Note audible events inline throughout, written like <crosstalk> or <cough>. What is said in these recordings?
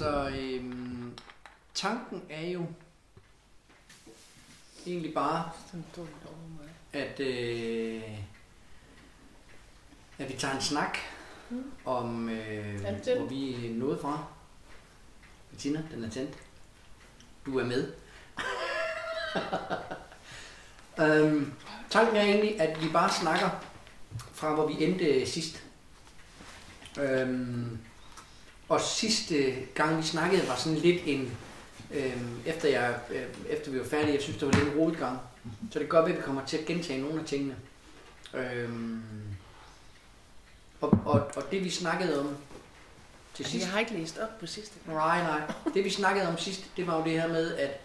Altså, øhm, tanken er jo egentlig bare, at, øh, at vi tager en snak Mm. om, øh, hvor vi er nået fra. Bettina, den er tændt. Du er med. <laughs> øhm, tanken er egentlig, at vi bare snakker fra, hvor vi endte sidst. Øhm, og sidste gang vi snakkede var sådan lidt en, øhm, efter, jeg, øh, efter vi var færdige, jeg synes det var lidt en rodet gang. Så det være, at vi kommer til at gentage nogle af tingene. Øhm, og, og, og det vi snakkede om til sidst... jeg har ikke læst op på sidste gang. Nej, nej. Det vi snakkede om sidst, det var jo det her med, at,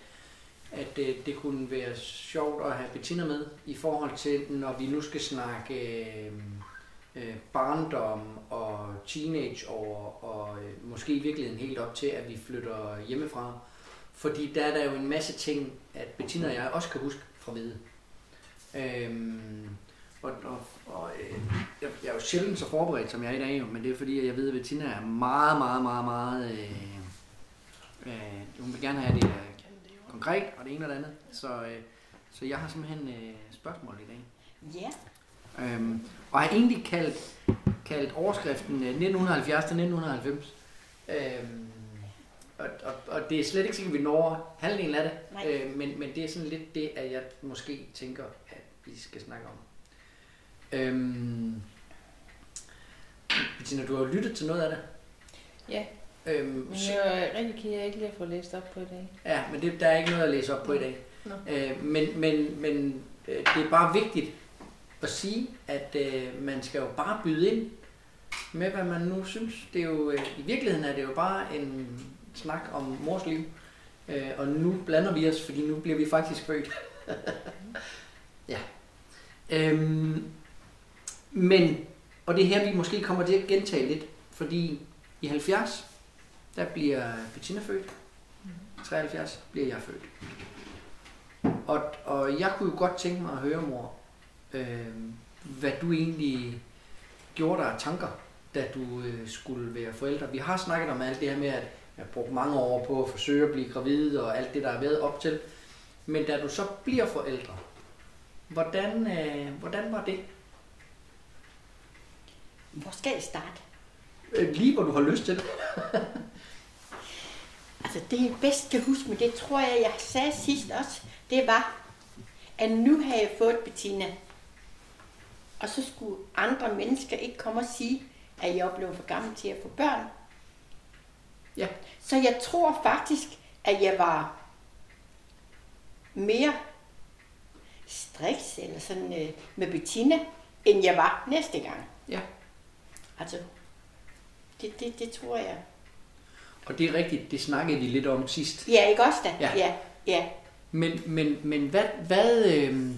at øh, det kunne være sjovt at have Bettina med, i forhold til, når vi nu skal snakke øh, øh, barndom og teenageår, og øh, måske i virkeligheden helt op til, at vi flytter hjemmefra. Fordi der er der jo en masse ting, at Bettina og jeg også kan huske fra Hvide. Øhm, og, og, og øh, jeg, jeg er jo sjældent så forberedt, som jeg er i dag, jo, men det er fordi, at jeg ved, at Bettina er meget, meget, meget, meget... Øh, øh, hun vil gerne have det øh, konkret, og det ene og det andet. Så, øh, så jeg har simpelthen øh, spørgsmål i dag. Ja. Øhm, og har egentlig kaldt, kaldt overskriften øh, 1970 til 1990. Øhm, og, og, og det er slet ikke sikkert, at vi når halvdelen af det, Nej. øh, men, men det er sådan lidt det, at jeg måske tænker, at vi skal snakke om. Øhm, Bettina, du har jo lyttet til noget af det. Ja, Øhm, men jeg er rigtig ked at jeg ikke lige har fået læst op på i dag. Ja, men det, der er ikke noget at læse op på i dag. Nå. Øh, men men, men øh, det er bare vigtigt at sige, at øh, man skal jo bare byde ind med, hvad man nu synes. Det er jo, øh, I virkeligheden er det jo bare en snak om mors liv. Øh, og nu blander vi os, fordi nu bliver vi faktisk født. <laughs> ja. Øhm, men, og det er her, vi måske kommer til at gentage lidt, fordi i 70, der bliver Bettina født. 73 bliver jeg født. Og, og jeg kunne jo godt tænke mig at høre, mor, øh, hvad du egentlig gjorde dig af tanker, da du øh, skulle være forældre. Vi har snakket om alt det her med, at jeg har brugt mange år på at forsøge at blive gravid og alt det, der er været op til. Men da du så bliver forældre, hvordan, øh, hvordan var det? Hvor skal jeg starte? Øh, lige hvor du har lyst til det. <laughs> Altså det jeg bedst kan huske, men det tror jeg, jeg sagde sidst også, det var, at nu har jeg fået Bettina. Og så skulle andre mennesker ikke komme og sige, at jeg blevet for gammel til at få børn. Ja. Så jeg tror faktisk, at jeg var mere striks eller sådan øh, med Bettina, end jeg var næste gang. Ja. Altså, det, det, det tror jeg. Og det er rigtigt, det snakkede vi lidt om sidst. Ja, ikke også da? Ja. ja. ja. Men, men, men hvad, hvad øh,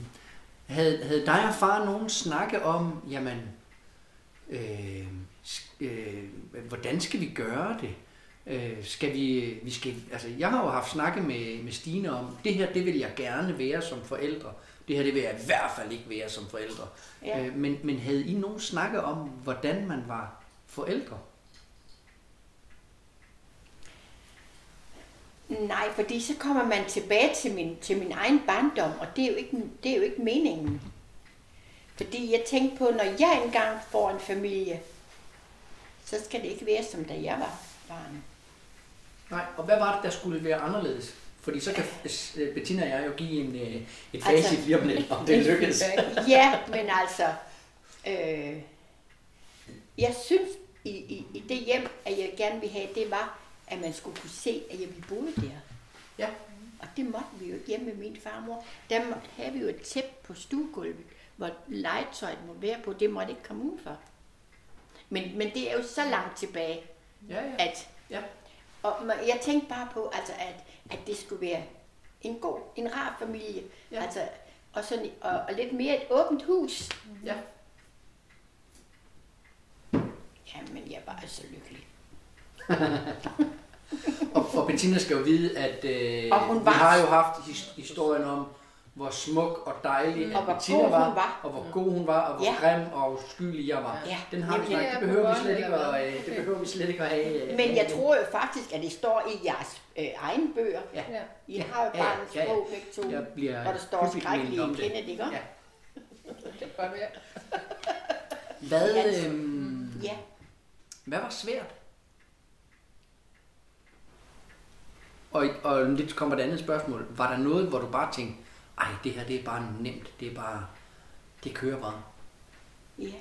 havde, havde dig og far nogen snakke om, jamen, øh, øh, hvordan skal vi gøre det? Øh, skal vi, vi skal, altså jeg har jo haft snakke med, med Stine om, det her, det vil jeg gerne være som forældre. Det her, det vil jeg i hvert fald ikke være som forældre. Ja. Øh, men, men havde I nogen snakke om, hvordan man var forældre? Nej, fordi så kommer man tilbage til min, til min egen barndom, og det er, jo ikke, det er jo ikke meningen. Fordi jeg tænkte på, når jeg engang får en familie, så skal det ikke være som da jeg var barn. Nej, og hvad var det, der skulle være anderledes? Fordi så kan øh, Bettina og jeg jo give en, øh, et Altså- facit lige om lidt, om det <laughs> lykkes. ja, men altså, øh, jeg synes i, i, i det hjem, at jeg gerne ville have, det var, at man skulle kunne se, at jeg ville boede der. Ja. Og det måtte vi jo ikke hjemme med min farmor. Der må- havde vi jo et tæppe på stuegulvet, hvor legetøjet måtte være på. Det måtte ikke komme ud for. Men, men det er jo så langt tilbage, Ja, ja. at... Ja. Og jeg tænkte bare på, altså, at, at det skulle være en god, en rar familie. Ja. Altså, og, sådan, og, og lidt mere et åbent hus. ja. Jamen, jeg var så lykkelig. <laughs> Og, og Bettina skal jo vide, at øh, Og hun vi var- har jo haft his- historien om, hvor smuk og dejlig Og at hvor Bettina god hun var, var. og hvor god hun var, og hvor Ja. grim og skyldig jeg var. Ja. Den har vi snakket, det behøver vi slet ikke at, øh, det behøver vi slet ikke at have. øh, Men jeg tror jo faktisk, at det står i jeres øh, egen bøger. Ja. I Ja, har jo bare en ja, ja. sprog begge to. Jeg bliver Og der står skrækkelige en kende, ikke? Ja. <laughs> Det kan godt være. Hvad, øhm, Ja. hvad var svært? Og, og lidt kommer det andet spørgsmål. Var der noget, hvor du bare tænkte, ej, det her det er bare nemt, det er bare, det kører bare. ja.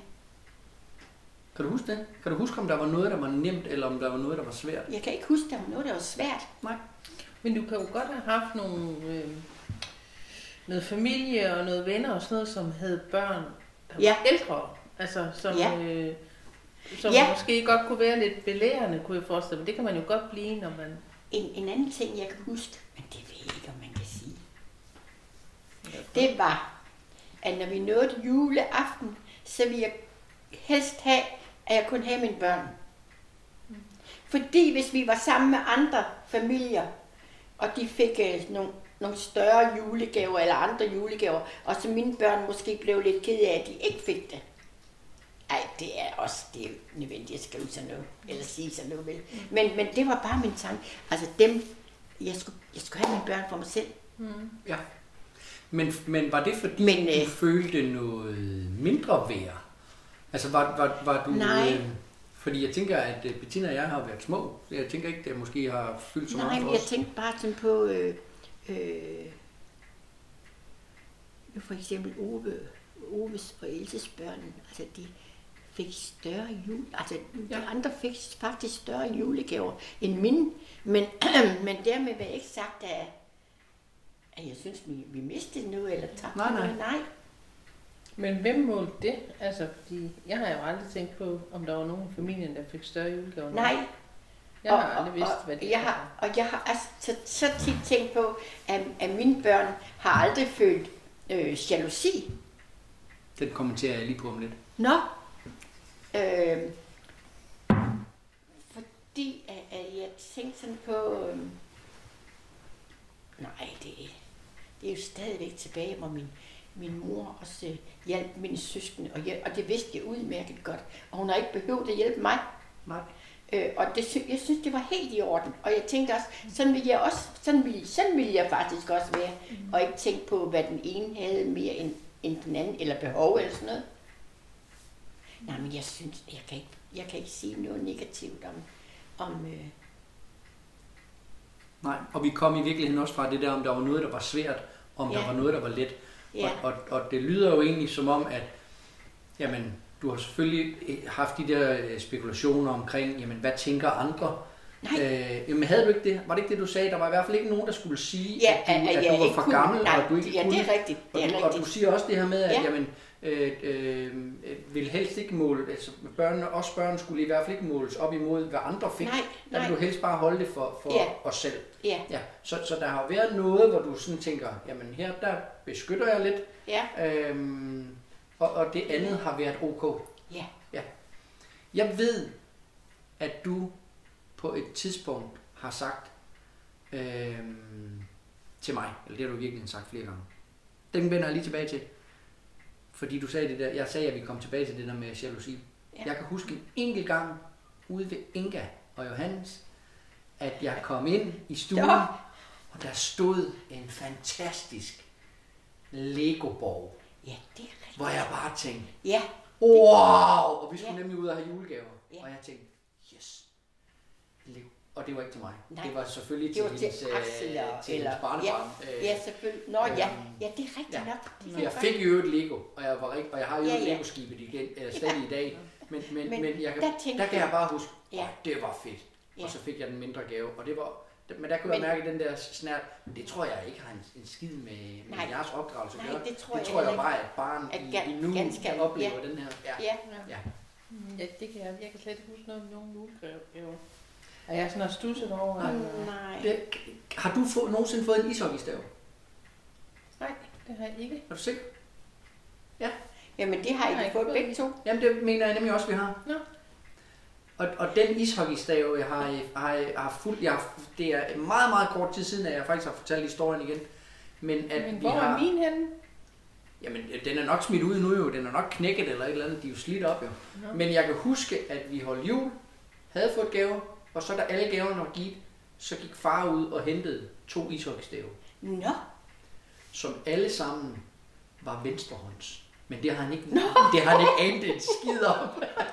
Kan du huske det? Kan du huske, om der var noget, der var nemt, eller om der var noget, der var svært? Jeg kan ikke huske, der var noget, der var svært. Nej. Men du kan jo godt have haft nogle, øh, noget familie og noget venner og sådan noget, som havde børn, der var Ja. ældre. Altså, som, Ja. øh, som Ja. måske godt kunne være lidt belærende, kunne jeg forestille mig. Det kan man jo godt blive, når man... En, en anden ting, jeg kan huske, men det ved jeg ikke, om man kan sige. Det var, at når vi nåede juleaften, så ville jeg helst have, at jeg kunne have mine børn. Fordi hvis vi var sammen med andre familier, og de fik øh, nogle, nogle større julegaver eller andre julegaver, og så mine børn måske blev lidt ked af, at de ikke fik det. Ej, det er også det er nødvendigt at skrive sådan noget, eller sige sådan noget, vel. Men, men det var bare min tanke. Altså dem, jeg skulle, jeg skulle have mine børn for mig selv. Ja. Men, men var det fordi, Men, du øh, følte noget mindre værd? Altså var, var, var du... Nej. Øh, fordi jeg tænker, at øh, Bettina og jeg har været små. Jeg tænker ikke, det måske har fyldt så Nej, meget for men jeg os. tænkte bare sådan på, øh, øh, jo for eksempel Ove, Oves og Elses børn, altså de fik større jul, altså de Ja. andre fik faktisk større julegaver end mine, men, <clears throat> men dermed jeg ikke sagt, at, at jeg synes, vi, vi mistede noget eller tabte Nej, nej. noget. Nej, Men hvem målte det? Altså, fordi jeg har jo aldrig tænkt på, om der var nogen i familien, der fik større julegaver. nej. Jeg har aldrig vidst, og, hvad det jeg har, Og jeg har altså, så, så tit tænkt på, at, at mine børn har aldrig følt øh, jalousi. Den kommenterer jeg lige på om lidt. Nå. Øh, fordi at, at jeg tænkte sådan på... Øh, nej, det, det er jo stadigvæk tilbage, hvor min, min mor også øh, hjalp mine søskende, og, jeg, og det vidste jeg udmærket godt. Og hun har ikke behøvet at hjælpe mig. Nej. Øh, og det, jeg synes, det var helt i orden. Og jeg tænkte også, sådan ville jeg, også, sådan ville, sådan ville jeg faktisk også være. Mm. Og ikke tænke på, hvad den ene havde mere end, end den anden, eller behov eller sådan noget. Nej, men jeg synes, jeg kan ikke, jeg kan ikke sige noget negativt om, om øh, Nej, og vi kom i virkeligheden også fra det der, om der var noget, der var svært, om Ja. der var noget, der var let. ja, Og, og, og det lyder jo egentlig som om, at jamen, du har selvfølgelig øh, haft de der øh, spekulationer omkring, jamen, hvad tænker andre? Nej. Øh, jamen, havde du ikke det? Var det ikke det, du sagde? Der var i hvert fald ikke nogen, der skulle sige, ja, at du, at jeg du var for kunne- gammel, nej, og at du ikke ja, kunne. det er rigtigt. Det og, er du, og du rigtigt. siger også det her med, at Ja. jamen, øh, øh, vil helst ikke måle, altså børnene, også børn skulle i hvert fald ikke måles op imod, hvad andre fik. Nej, Der vil du helst bare holde det for, for Ja. os selv. Ja, Ja, så, så der har været noget, hvor du sådan tænker, jamen her, der beskytter jeg lidt, ja, øhm, og, og det andet har været ok. ja. Jeg ved, at du på et tidspunkt har sagt øhm, til mig, eller det har du virkelig sagt flere gange, den vender jeg lige tilbage til, fordi du sagde det der, jeg sagde, at vi kom tilbage til det der med jalousi. Ja. Jeg kan huske en enkelt gang ude ved Inga og Johannes, at jeg kom ind i stuen, og der stod en fantastisk Lego-borg, Ja, det er rigtigt. hvor jeg bare tænkte, Ja, wow! Og vi skulle Ja. nemlig ud og have julegaver, Ja. og jeg tænkte. Og det var ikke til mig. Nej. Det var selvfølgelig det var til til hendes, øh, Axel og, til eller... hendes barnebarn. Ja, Øh, ja, selvfølgelig. Nå, ja, øhm, ja, det er rigtigt ja. nok. Det Jeg fik jo et Lego, og jeg, var, rigt- og jeg har jo Ja, et ja. Lego-skibet igen, eller stadig i dag. Men, men, men, Men jeg kan, der der, kan jeg bare huske, Ja. ja. det var fedt. Ja. Og så fik jeg den mindre gave, og det var... Men der kunne jeg Men- mærke den der snært. Men det tror jeg ikke har en, en skid med, med Nej. jeres opdragelse at gøre. det tror det jeg tror jeg heller bare, at barn At i, i nu ganske kan opleve ja. den her. Ja. Ja, ja. Ja, det kan jeg. Jeg kan slet ikke huske noget om nogen julegaver. Og jeg er sådan har stusset over, at... Åh, nej. Det, har du få, nogensinde fået en ishockeystav? Nej, det har jeg ikke. Er du sikker? Jamen, det har Nej, I ikke fået begge to. Jamen, det mener jeg nemlig også, vi har. Nå. Og, og den ishockeystav, jeg har, har, har fuldt, jeg har, det er meget, meget kort tid siden, at jeg faktisk har fortalt historien igen. Men at Men vi hvor har... er min henne? Jamen, den er nok smidt ud nu jo. Den er nok knækket eller et eller andet. De er jo slidt op jo. Nå. Men jeg kan huske, at vi holdt jul, havde fået gaver, og så da alle gaverne var givet, så gik far ud og hentede to ishockeystave, Nå, som alle sammen var venstrehånds. Men det har han ikke, det har han ikke anet en skid om.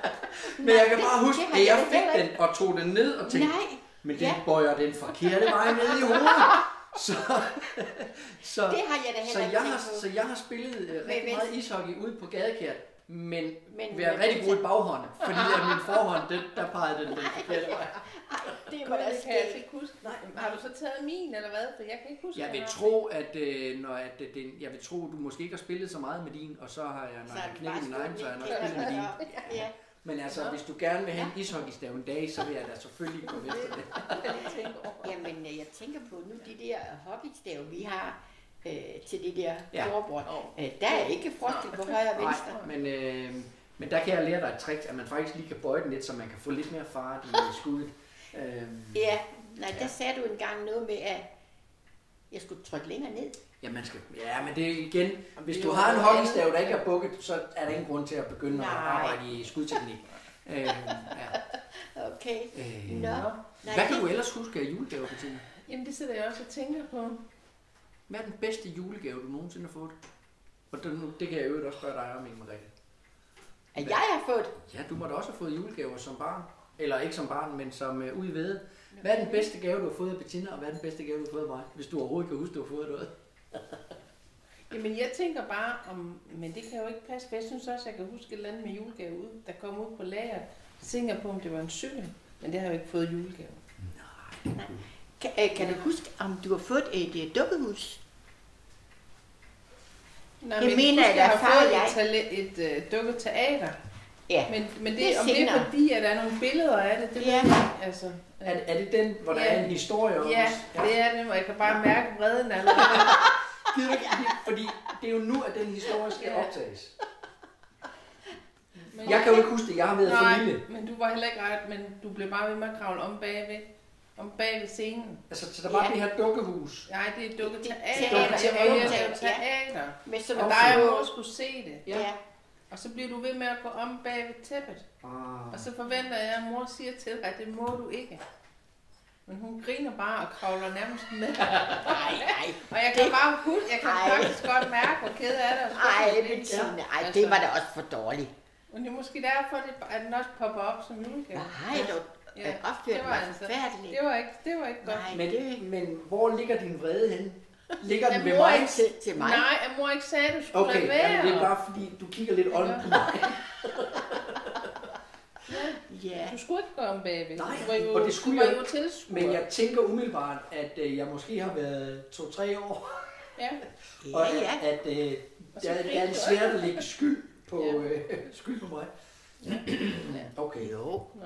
<laughs> Men jeg kan bare huske, at jeg fik den og tog den ned og tænkte, nej, men den Ja. bøjer den forkerte vej ned i hovedet. <laughs> Så, <laughs> så, det har jeg da så, heller ikke jeg har, så jeg har spillet øh, rigtig meget ishockey ude på gadekært, men, Men- men- rigtig god i baghånden, fordi at min forhånd, den, der pegede den den forkerte vej. <laughs> Det var da det kan jeg sket. ikke huske. Nej, har du så taget min, eller hvad? For jeg kan ikke huske, Jeg vil tro, at, øh, når at øh, den, jeg vil tro, du måske ikke har spillet så meget med din, og så har jeg, når Så jeg er bare min egen, så har jeg nok spillet med din. <laughs> lidt. Ja, Men altså, hvis du gerne vil have en ishockeystav en dag, så vil jeg da selvfølgelig gå efter det. Kan. Jamen, jeg tænker på nu, de der hockeystave, vi har øh, til det der Ja. forbord, øh, der er ikke forskel på højre og venstre. Nej, men, øh, men der kan jeg lære dig et trick, at man faktisk lige kan bøje den lidt, så man kan få lidt mere fart i <laughs> skuddet. Øh, Ja, nej, der Ja. sagde du engang noget med, at jeg skulle trykke længere ned. Ja, man skal, ja, men det er igen, hvis du har en hockeystav, der ikke er bukket, så er der ingen grund til at begynde at Nej. arbejde i skudteknik. <laughs> Øh, ja. Okay. øh, Nå. Nej, Hvad kan det- du ellers huske af julegaver, Bettina? Jamen, det sidder jeg også og tænker på. Hvad er den bedste julegave, du nogensinde har fået? Og det, det kan jeg øvrigt også spørge dig om, Inge Merete. At jeg har fået Ja, du må da også have fået julegaver som barn. Eller ikke som barn, men som uh, ude i ved. Hvad er den bedste gave, du har fået af Bettina, og hvad er den bedste gave, du har fået af mig? Hvis du overhovedet kan huske, du har fået noget. <laughs> Jamen, jeg tænker bare om... Men det kan jo ikke passe, for jeg synes også, jeg kan huske et eller andet med julegave ud, der kom ud på lager. Så tænker jeg på, om det var en cykel. Men det har jeg jo ikke fået julegave. Kan, øh, kan du huske, om du har fået et øh, dukkehus? Nej, Det men mener jeg, jeg der er har fået og et, tale- et uh, dukket teater. Ja. Men, men det, Det er om det er fordi, at der er nogle billeder af det, det Ja. ved jeg. Altså, Er, er det den, hvor der Ja. er en historie om ja, os? det er det, og jeg kan bare mærke vreden allerede. <laughs> Gider? Fordi, det er jo nu, at den historie skal Ja. optages. Men Jeg kan jo ikke huske det, jeg har været Nej, familie. men du var heller ikke ret, men du blev bare ved med at kravle om bagved. Om bagved scenen. Altså, så der var Ja. det her dukkehus. Nej, det er dukket Det-. Det er jo Teater. lavet teater. Med sådan Og dig og mor skulle se det. Ja. ja. Og så bliver du ved med at gå om bag ved tæppet. Ah. Og så forventer jeg, at mor siger til dig, at det må du ikke. Men hun griner bare og kravler nærmest med. Nej, <laughs> nej. Og jeg kan bare huske, jeg kan Ej. faktisk godt mærke, hvor ked af det. og skuffet Ej, jeg bliver. Bettina, ej, Altså. det var da også for dårligt. Men det er måske derfor, det- at den også popper op som julegave. Nej, du Ja, ja, opførte det var mig altså- forfærdeligt. Det var ikke, det var ikke godt. Nej, Men, det men hvor ligger din vrede henne? Ligger den ved mig? ikke- til, til mig. Nej, at mor ikke sagde, at du skulle Okay, lade være. jamen, det er bare fordi, du kigger lidt on på mig. <laughs> Ja. Du skulle ikke gå om bagved. Nej, du var jo, og det skulle du var jeg- jo tilskuer. Men jeg tænker umiddelbart, at øh, jeg måske har været to-tre år, Ja. <laughs> og Ja, at, ja. at øh, der, der er svært at lægge skyld på, Ja. øh, skyld på mig. ja. Okay. Jo, Nå.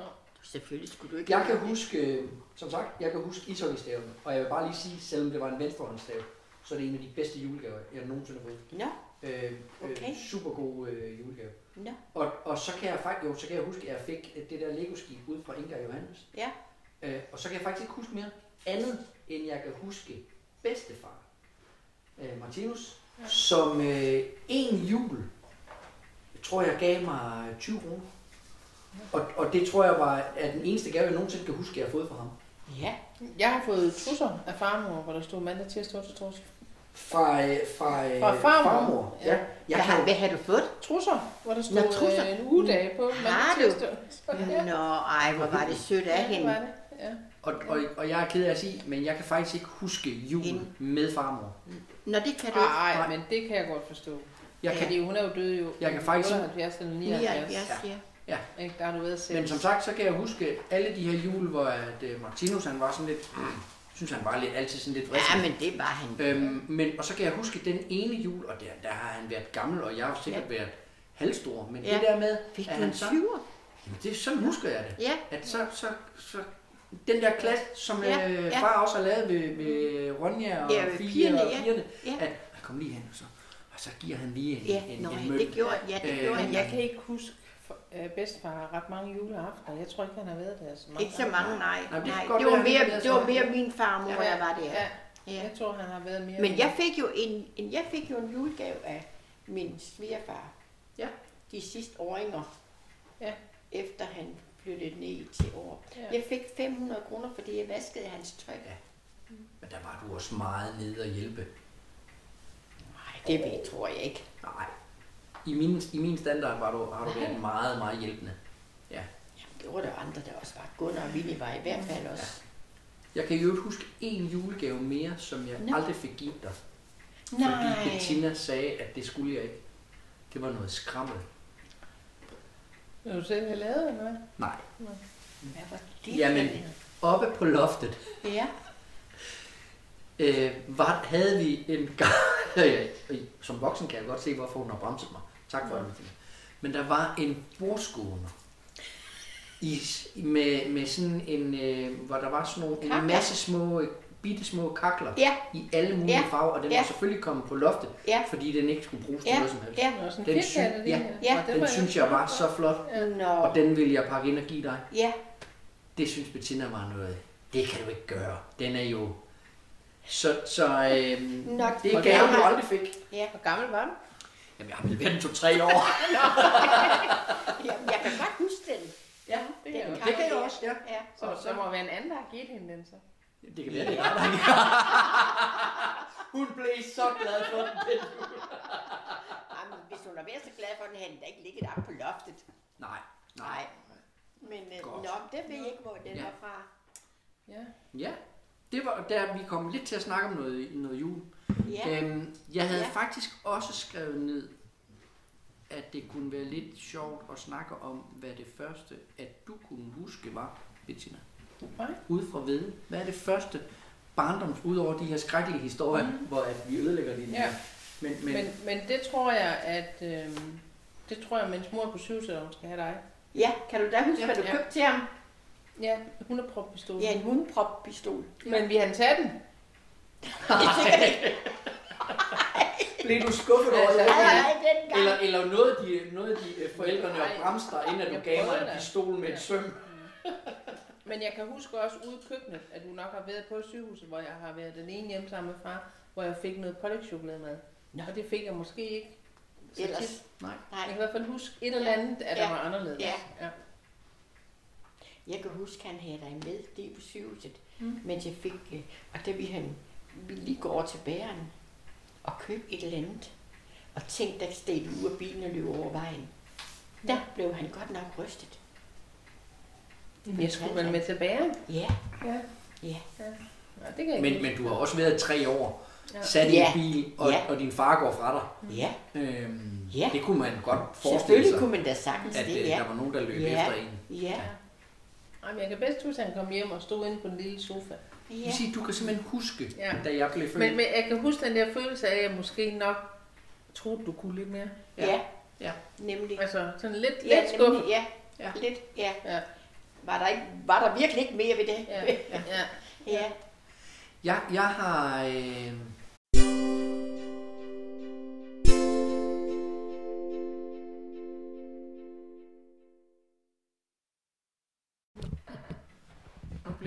Selvfølgelig skulle du ikke. Jeg kan huske, øh, som sagt, jeg kan huske ishockeystaven, og jeg vil bare lige sige, selvom det var en venstrehåndsstav, så er det en af de bedste julegaver, jeg nogensinde har fået. Nå, Øh, øh, Okay. super god øh, julegave. nå. Og, og så kan jeg faktisk, jo, så kan jeg huske, at jeg fik øh, det der Lego-skib ud fra Inga Johannes. Ja. Øh, og så kan jeg faktisk ikke huske mere andet, end jeg kan huske bedstefar, øh, Martinus, ja. som øh, en jul, jeg tror jeg gav mig 20 kroner. Og, og det tror jeg var er den eneste gave, jeg nogensinde kan huske, jeg har fået fra ham. Ja. Jeg har fået trusser af farmor, hvor der stod mandag, tirsdag, onsdag, torsdag. Fra, øh, fra, øh, Fra farmor. farmor. Ja. Ja. Jeg Hvad, har, hvad har du fået? Trusser, hvor der stod Nå, trusser. øh, en ugedag på. Har mandag, du? tirsdag, onsdag. Nå, ej, hvor var det sødt af Ja, det hende. var det. Ja. og, og, og jeg er ked af at sige, men jeg kan faktisk ikke huske jul Hende. med farmor. Nå, det kan du ikke. Ej, Nej. men det kan jeg godt forstå. Jeg Ja, kan, fordi hun er jo død jo. Jeg kan faktisk- 78 eller 79. 79, ja. Ikke? Der har du været at se. Men som sagt, så kan jeg huske alle de her jule, hvor at, uh, Martinus han var sådan lidt, synes han var lidt, altid sådan lidt Ja, vristet. men det var han. Øhm, men, og så kan jeg huske den ene jul, og der, der har han været gammel, og jeg har sikkert ja. været halvstor, men ja. Ja. det der med, Fik at du han en så, 20'er? jamen det, sådan husker jeg det, Ja. at så, så, så den der klasse, som Ja, øh, ja. far også har lavet ved, ved Ronja og Ja, Fie pigerne, og ja. pigerne, Ja. at kom lige hen, og så, og så giver han lige en, Ja, en, nå, en ja, mølle. det gjorde, ja, det Øh, gjorde Men han. jeg kan ikke huske øh, bedstefar ret mange juleaftener. Jeg tror ikke, han har været der så mange Ikke så mange, nej. Nej, det nej. Det var mere, er det var mere min farmor, der var der. Ja, Ja. Jeg tror, han har været mere... Men jeg fik jo en, en, jeg fik jo en julegave af min svigerfar. Ja. De sidste åringer. Ja. Efter han flyttede ned til år. Ja. Jeg fik 500 kroner, fordi jeg vaskede hans tøj. Ja. Men der var du også meget nede og hjælpe. Nej, det ved, tror jeg ikke. Nej. I min, I min standard var du, har du været meget, meget hjælpende. Ja. Jamen, det var der andre, der også var. Gunnar og Vinnie var i hvert fald også. Jeg kan jo huske en julegave mere, som jeg Nå. aldrig fik givet dig. Nej. Fordi Bettina sagde, at det skulle jeg ikke. Det var noget skrammel. Vil du selv have lavet, eller hvad? Nej. Hvad var det? Jamen. Oppe på loftet Ja. øh, var, havde vi en gang... <laughs> Som voksen kan jeg godt se, hvorfor hun har bremset mig. Tak for det. Men der var en bordskåner. I, med, med sådan en, øh, hvor der var sådan nogle, en masse små, øh, bitte små kakler Ja. i alle mulige Ja. farver, og den Ja. var selvfølgelig kommet på loftet, Ja. fordi den ikke skulle bruges til Ja. noget som helst. Ja. Den en sy- ja. Ja. Den var synes jeg var så flot, Nå. og den vil jeg pakke ind og give dig. Ja. Det synes Bettina var noget. Det kan du ikke gøre. Den er jo... Så, så Nå, det er gave, du aldrig fik. Ja. Hvor gammel var du? Jamen, jeg har vel været en to-tre år. <laughs> <laughs> Jamen, jeg kan godt huske den. ja, Det kan jeg Den det kan jeg også, der. ja. ja. Så, så må være en anden, der har givet hende den så. Det kan være, det er dig. <laughs> Hun blev så glad for den. den. Jamen, hvis hun har været så glad for den, havde den da ikke ligget op på loftet. Nej, Nej. Men øh, nå, det ved jeg ikke, hvor den Ja. var fra. Ja. Ja, det var der, vi kom lidt til at snakke om noget, noget jul. Ja. Øhm, jeg havde Ja. faktisk også skrevet ned, at det kunne være lidt sjovt at snakke om, hvad det første, at du kunne huske var, Bettina. Nej. Ude fra viden. Hvad er det første barndoms, udover de her skrækkelige historier, mm. hvor at vi ødelægger din... Ja. Men, men, Men, men det tror jeg, at... Øhm, det tror jeg, mens mor er på syv, så hun skal have dig. ja, kan du da huske, Ja. hvad du Ja. købte til ham? Ja, hun er proppistol. Ja, en hundproppistol. Men vi har taget den. <laughs> blev du skuffet over det? Nej, nej, dengang. Eller, eller noget af de, noget af de øh, forældrene og Nej. bremste dig, inden at du gav mig en pistol med et søm. <laughs> Men jeg kan huske også ude i køkkenet, at du nok har været på sygehuset, hvor jeg har været den ene hjemme sammen med far, hvor jeg fik noget pålægtschokolade med. Nå. Og det fik jeg måske ikke så Ellers. tit. Nej. Jeg kan Nej, i hvert fald huske et eller andet, at der Ja. var anderledes. Ja. ja. Jeg kan huske, han havde dig med det på sygehuset, Mm. mens jeg fik, øh, og da vi han ville lige gå over til bæren og købe et eller andet, og tænkte, der steg du ud af bilen og løb over vejen. Der blev han godt nok rystet. Jeg skulle vel med tilbage. Ja, Ja. ja. ja. ja det kan jeg Men, ikke men du har også været tre år, Ja. sat i Ja. en bil, og, Ja. og din far går fra dig. Ja, Øhm, Ja. Det kunne man godt forestille selvfølgelig sig, kunne man da sagtens at det, øh, ja. der var nogen, der løb Ja. efter en. Ja, Jamen, jeg kan bedst huske, at han kom hjem og stod inde på den lille sofa. ja. Vil sige, du kan simpelthen huske, Ja. da jeg blev født. Men, men jeg kan huske den der følelse af, at jeg måske nok troede, du kunne lidt mere. Ja, Ja. nemlig. Altså sådan lidt, Ja, lidt skuffet. nemlig, ja. Ja. Lidt, ja. Ja. Var der, ikke, var der virkelig ikke mere ved det? Ja, ja. ja. <laughs> Jeg, jeg har... Øh...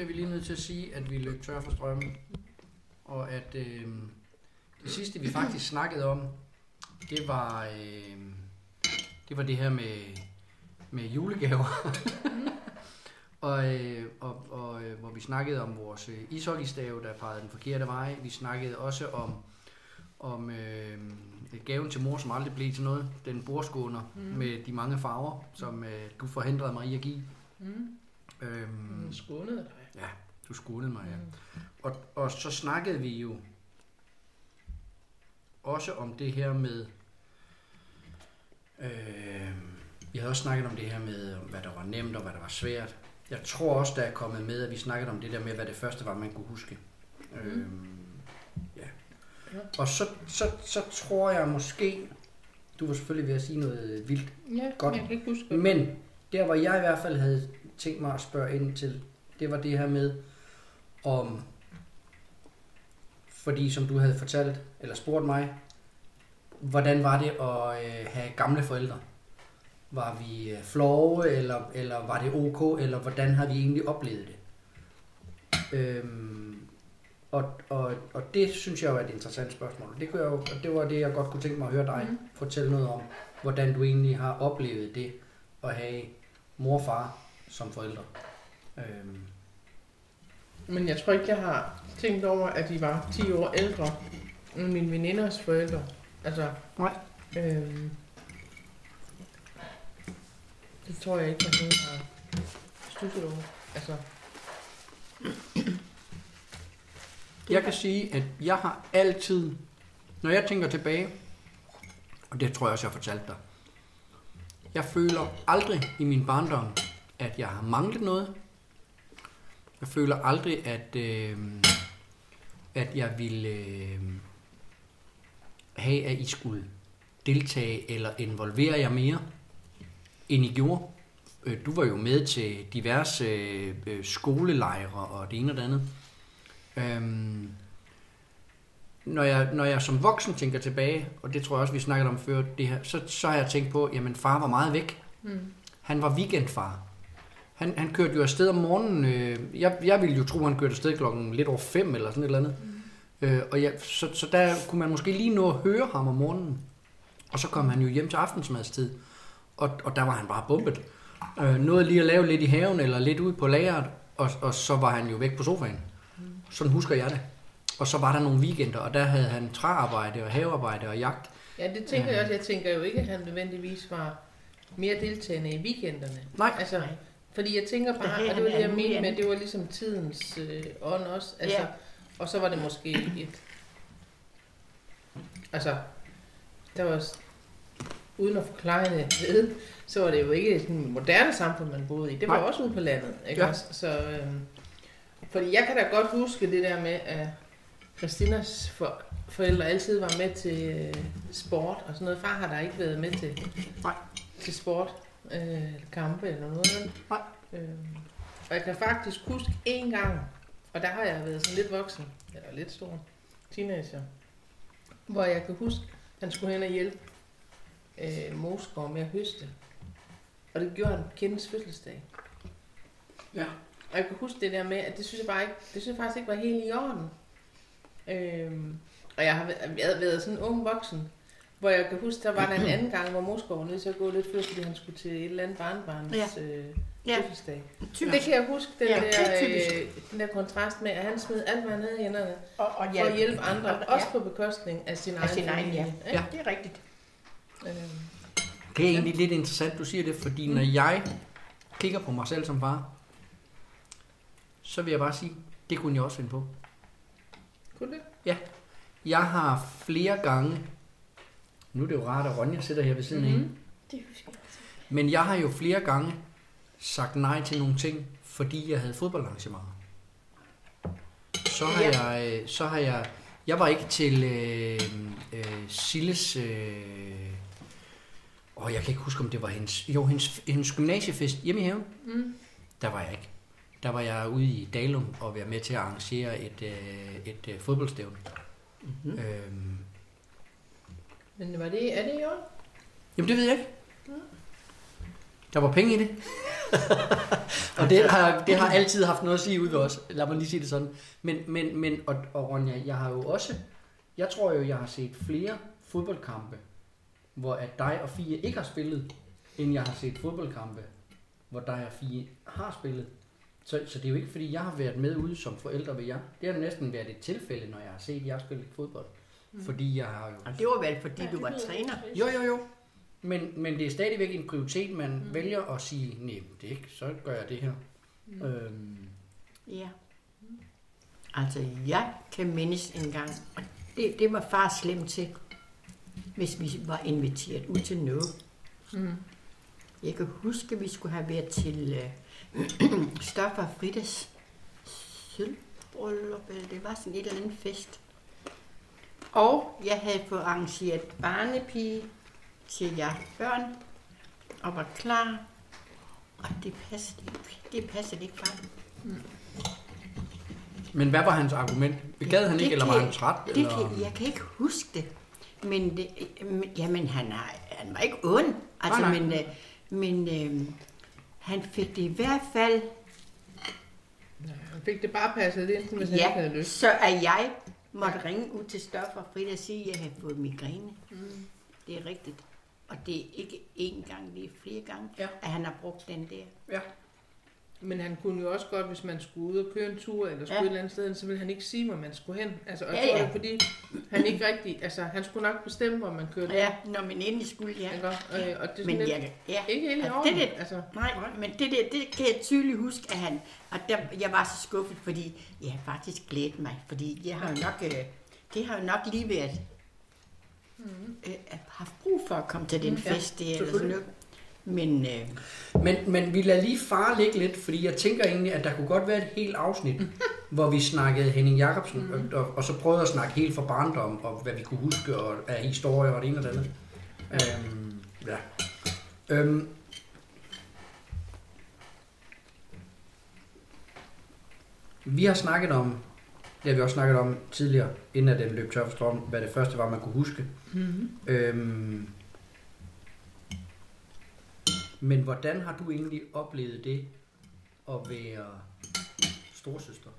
bliver vi lige nødt til at sige, at vi løb tør for strømmen. Og at øh, det sidste, vi faktisk snakkede om, det var, øh, det var det her med, med julegaver. <laughs> Og, øh, og, og øh, hvor vi snakkede om vores øh, ishockeystave, der pegede den forkerte vej. Vi snakkede også om, om øh, gaven til mor, som aldrig blev til noget. Den bordskåner mm. med de mange farver, som øh, du forhindrede mig i at give. Mm. Øhm. Skånede dig. Ja, du skånede mig, ja. Og, og så snakkede vi jo også om det her med... Øh, vi havde også snakket om det her med, hvad der var nemt og hvad der var svært. Jeg tror også, der er kommet med, at vi snakkede om det der med, hvad det første var, man kunne huske. Mm. Øhm, ja. Ja. Og så, så, så tror jeg måske, du var selvfølgelig ved at sige noget vildt, Ja, Godt. jeg kan ikke huske men der, hvor jeg i hvert fald havde tænkt mig at spørge ind til, det var det her med, om, fordi som du havde fortalt, eller spurgt mig, hvordan var det at øh, have gamle forældre? Var vi øh, flove, eller, eller var det ok, eller hvordan har vi egentlig oplevet det? Øhm, Og, og, og det synes jeg jo er et interessant spørgsmål. Det, kunne jeg jo, og det var det, jeg godt kunne tænke mig at høre dig mm. fortælle noget om, hvordan du egentlig har oplevet det at have mor og far som forældre. Øhm, Men jeg tror ikke, jeg har tænkt over, at de var 10 år ældre end mine veninders forældre. Altså, Nej. Øhm, det tror jeg ikke, at nogen har stusset over. Altså, Jeg kan sige, at jeg har altid, når jeg tænker tilbage, og det tror jeg også, jeg har fortalt dig, jeg føler aldrig i min barndom, at jeg har manglet noget. Jeg føler aldrig, at, øh, at jeg ville øh, have, at I skulle deltage eller involvere jer mere, end I gjorde. Øh, Du var jo med til diverse øh, øh, skolelejre og det ene og det andet. Øhm, når, jeg, når jeg som voksen tænker tilbage, og det tror jeg også, vi snakkede om før, det her, så, så har jeg tænkt på, jamen far var meget væk. mm. Han var weekendfar. Han, han kørte jo afsted om morgenen. Øh, jeg, jeg ville jo tro, han kørte afsted klokken lidt over fem eller sådan et eller andet. Mm. Øh, og jeg, så, så der kunne man måske lige nå at høre ham om morgenen. Og så kom han jo hjem til aftensmadstid. Og, og der var han bare bumpet. Øh, nåede lige at lave lidt i haven eller lidt ude på lageret. Og, og så var han jo væk på sofaen. Sådan husker jeg det. Og så var der nogle weekender, og der havde han træarbejde og havearbejde og jagt. Ja, det tænker jeg også. Jeg tænker jo ikke, at han nødvendigvis var mere deltagende i weekenderne. Nej. Altså, fordi jeg tænker bare, havde og det var det, jeg mente med, det var ligesom tidens øh, ånd også. Altså, Ja. Og så var det måske et... Altså, der var... s- Uden at forklare det ved, så var det jo ikke et moderne samfund, man boede i. Det var Nej. også ude på landet, ikke Ja. også? Så, øhm, fordi jeg kan da godt huske det der med, at Christinas for, forældre altid var med til øh, sport og sådan noget. Far har der ikke været med til, Nej. til sport, øh, kampe eller noget. Nej. Øhm, og jeg kan faktisk huske en gang, og der har jeg været sådan lidt voksen, eller lidt stor, teenager, hvor jeg kan huske, at han skulle hen og hjælpe øh, Mosgaard med at høste. Og det gjorde han på Kendes fødselsdag. Ja. Og jeg kan huske det der med, at det synes jeg bare ikke, det synes jeg faktisk ikke var helt i orden. Øhm, og jeg har været, jeg har været sådan en ung voksen, hvor jeg kan huske, der var der en <clears throat> anden gang, hvor Mosgaard var nødt til at gå lidt før, fordi han skulle til et eller andet barnbarns Ja. øh, Ja. fødselsdag. Typisk. Det kan jeg huske, den, Ja, ja, det er der, øh, den der kontrast med, at han smed alt, hvad han havde i hænderne, Og, og for at hjælpe andre, Ja. også på bekostning af sin Af egen sin egen, familie. ja. Ja, det er rigtigt. Øhm, Det er egentlig lidt interessant, du siger det, fordi når jeg kigger på mig selv som far, så vil jeg bare sige, det kunne jeg også finde på. kunne det? Jeg har flere gange, nu er det jo rart, at Ronja sidder her ved siden af, Mhm. Det husker jeg. men jeg har jo flere gange sagt nej til nogle ting, fordi jeg havde fodboldarrangementer. Så har Ja. jeg, øh, så har jeg, jeg var ikke til øh, øh, Silles, øh, og jeg kan ikke huske, om det var hendes, jo, hendes, hendes gymnasiefest hjemme i haven. Mm. Der var jeg ikke. Der var jeg ude i Dalum og være med til at arrangere et, øh, et øh, fodboldstævne. Mm-hmm. Øhm, Men var det, er det i år? jamen det ved jeg ikke. Der var penge i det. <laughs> og det har, det har altid haft noget at sige ud ved os. Lad mig lige sige det sådan. Men, men, men og, og Ronja, jeg har jo også, jeg tror jo, jeg har set flere fodboldkampe, hvor at dig og Fie ikke har spillet, end jeg har set fodboldkampe, hvor dig og Fie har spillet. Så, så det er jo ikke, fordi jeg har været med ude som forældre ved jer. Det har næsten været et tilfælde, når jeg har set jer spille fodbold. Mm. Fordi jeg har jo... Og det var vel, fordi du var træner. Jo, jo, jo. Men, men det er stadigvæk en prioritet, man mm. vælger at sige, nej, det er ikke, så gør jeg det her. Mm. Øhm, Ja. Altså, jeg kan mindes en gang, og det, det var far slem til, hvis vi var inviteret ud til noget. Mm. Jeg kan huske, at vi skulle have været til øh, <clears throat> Stoffer og Frittes sølvbryllup, eller det var sådan et eller andet fest. Og jeg havde fået arrangeret barnepige til jer børn, og var klar. Og det passede ikke. Det passede ikke far. men hvad var hans argument? Gad han Det ikke, eller kan- var han træt? Det eller? kan, jeg kan ikke huske det. Men, det, men jamen, han, er, han var ikke ond. Altså, Nej, nej. men, øh, men øh, han fik det i hvert fald Nej, han fik det bare passet ind, hvis han ikke havde Ja, lyst. så er jeg måtte ringe ud til Stoffer Frida og sige, at jeg havde fået migræne. Mm. Det er rigtigt. Og det er ikke én gang, det er flere gange, Ja. at han har brugt den der. Ja. Men han kunne jo også godt, hvis man skulle ud og køre en tur, eller skulle Ja. ja. et eller andet sted, så ville han ikke sige, hvor man skulle hen. Altså, og Ja, ja, ja. ja. det fordi, han ikke rigtig, altså, han skulle nok bestemme, hvor man kørte. Ja, når man endelig skulle, ja. Ikke? Og, og det er Men lidt, jeg, ja. ikke helt Altså, det, det, Altså, Nej, men det, der, det kan jeg tydeligt huske, at han, at der, jeg var så skuffet, fordi jeg har faktisk glædet mig, fordi jeg har jo nok, øh, det har jo nok lige været, mm. øh, haft brug for at komme til den Mm, ja, fest, det er eller sådan noget. Men øh, Men, men vi lader lige far ligge lidt, fordi jeg tænker egentlig, at der kunne godt være et helt afsnit, <laughs> hvor vi snakkede Henning Jacobsen, mm. og, og, og så prøvede at snakke helt fra barndom, og hvad vi kunne huske og, af historier og det ene og det andet. Øhm, ja. Øhm, vi har snakket om, det har vi også snakket om tidligere, inden at den løb tør for strøm, hvad det første var, man kunne huske. Mm-hmm. Øhm, men hvordan har du egentlig oplevet det at være storsøster?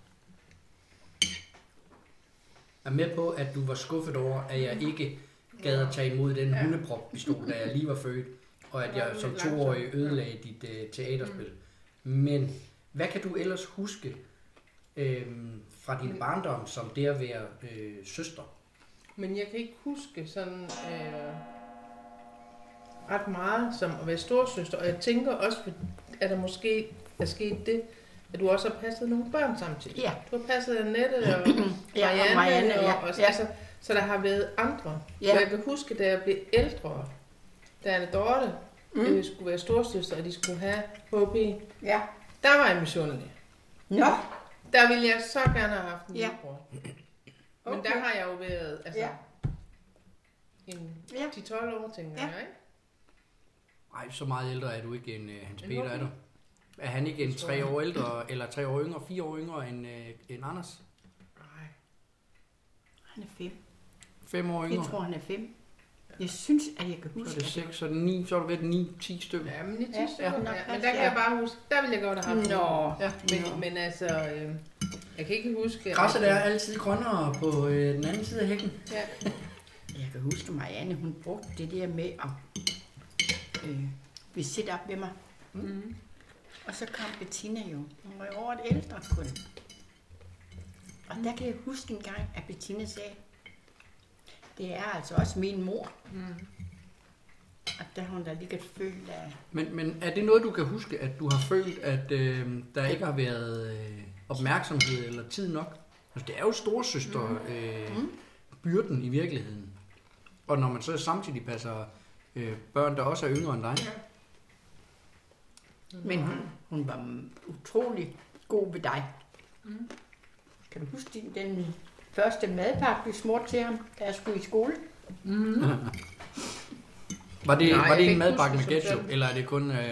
Jeg er med på, at du var skuffet over, at jeg ikke gad at tage imod den Ja. hundepropistol, da jeg lige var født, og at jeg som toårig ødelagde dit uh, teaterspil. Men hvad kan du ellers huske øhm, fra din Men- barndom som det at være øh, søster? Men jeg kan ikke huske sådan øh, ret meget som at være storsøster, og jeg tænker også, at der måske er sket det, at du også har passet nogle børn samtidig. ja, Du har passet Annette og <clears throat> Ja, og Marianne, Marianne, ja, og, og, ja. altså, så der har været andre. Ja. Og jeg kan huske, da jeg blev ældre, da Anne Dorte Mm. øh, skulle være storsøster, og de skulle have HB, ja. der var jeg misundelig. Nå, Der ville jeg så gerne have haft en Ja. lillebror. Men Okay. der har jeg jo været altså, Ja. en Ja. 10-12 år, tænker Ja. jeg, ikke? Nej, så meget ældre er du ikke end uh, Hans En Peter, er du? Er han ikke en Det tre jeg. år ældre, eller tre år yngre, fire år yngre end, uh, end Anders? Nej. han er fem. Fem år Jeg yngre? tror, han er fem. Jeg synes, at jeg kan Så huske, er det at seks, så er det ni, så er du ved ni, ti stykker. Ja, men i 10 Ja, stykker. ja, men der kan jeg bare huske, der ville jeg godt have haft Nå. Ja. Men, men altså, øh, jeg kan ikke huske... Græsset er altid grønnere på øh, den anden side af hækken. Ja. Jeg kan huske, Marianne, hun brugte det der med at øh, vil sætte op ved mig. Mm. Og så kom Bettina jo. Hun var jo over et ældre kun. Og der kan jeg huske en gang, at Bettina sagde, det er altså også min mor. Mm. Og der har hun da lige følt af... Men, men er det noget, du kan huske, at du har følt, at øh, der ikke har været øh, opmærksomhed eller tid nok? Altså, det er jo storsøster øh, Mm. byrden i virkeligheden. Og når man så samtidig passer øh, børn, der også er yngre end dig. Men hun, hun var utrolig god ved dig. Mm. Kan du huske din- den første madpakke, du smurte til ham, da jeg skulle i skole? Mm. <laughs> Var det, Nej, var det en madpakke med ketchup, sådan. eller er det kun... Øh,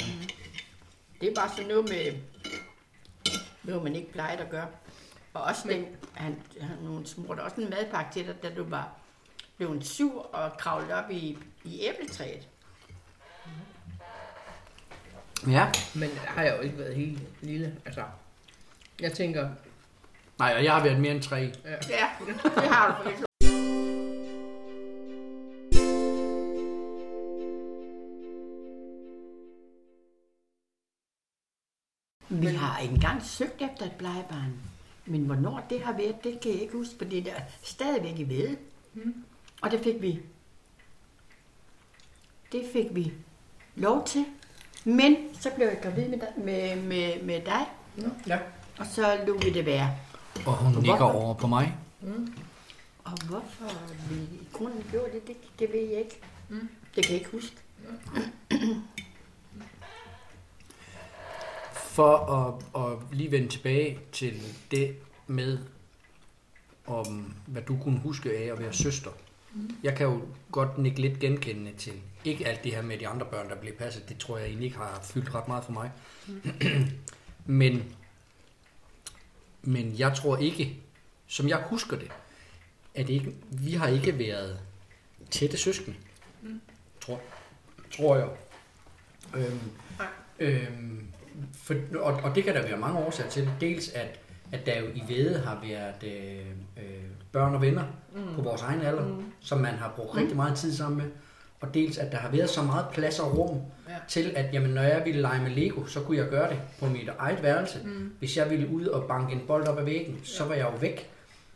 Det er bare sådan noget med noget, man ikke plejer at gøre. Og også den, han, han, hun smurte også en madpakke til dig, da du var blevet sur og kravlet op i, i æbletræet. ja. Men der har jeg jo ikke været helt lille. Altså, jeg tænker, Nej, og jeg har været mere end tre. ja. Ja, det har du. Vi har ikke engang søgt efter et plejebarn. Men hvornår det har været, det kan jeg ikke huske, for det er der stadigvæk i ved. Mm. Og det fik vi. Det fik vi lov til. Men så blev jeg gravid med dig, med, med, med dig Ja. og så lå vi det være. Og hun Hvorfor? nikker over på mig. Mm. Og hvorfor vi grunden gjorde det, det, det ved jeg ikke. Mm. Det kan jeg ikke huske. <clears throat> For at, at lige vende tilbage til det med, om hvad du kunne huske af at være søster. Mm. Jeg kan jo godt nikke lidt genkendende til, ikke alt det her med de andre børn, der blev passet, det tror jeg egentlig ikke har fyldt ret meget for mig. <clears throat> men, men jeg tror ikke, som jeg husker det, at ikke, vi har ikke været tætte søskende. Mm. Tror, tror jeg. Øhm, Nej. øhm, for, og, og det kan der være mange årsager til. Dels at, at der jo i Vede har været øh, øh, børn og venner mm. på vores egen alder, mm. som man har brugt rigtig meget tid sammen med. Og dels at der har været så meget plads og rum Ja. til, at jamen, når jeg ville lege med Lego, så kunne jeg gøre det på mit eget værelse. Mm. Hvis jeg ville ud og banke en bold op ad væggen, så var jeg jo væk.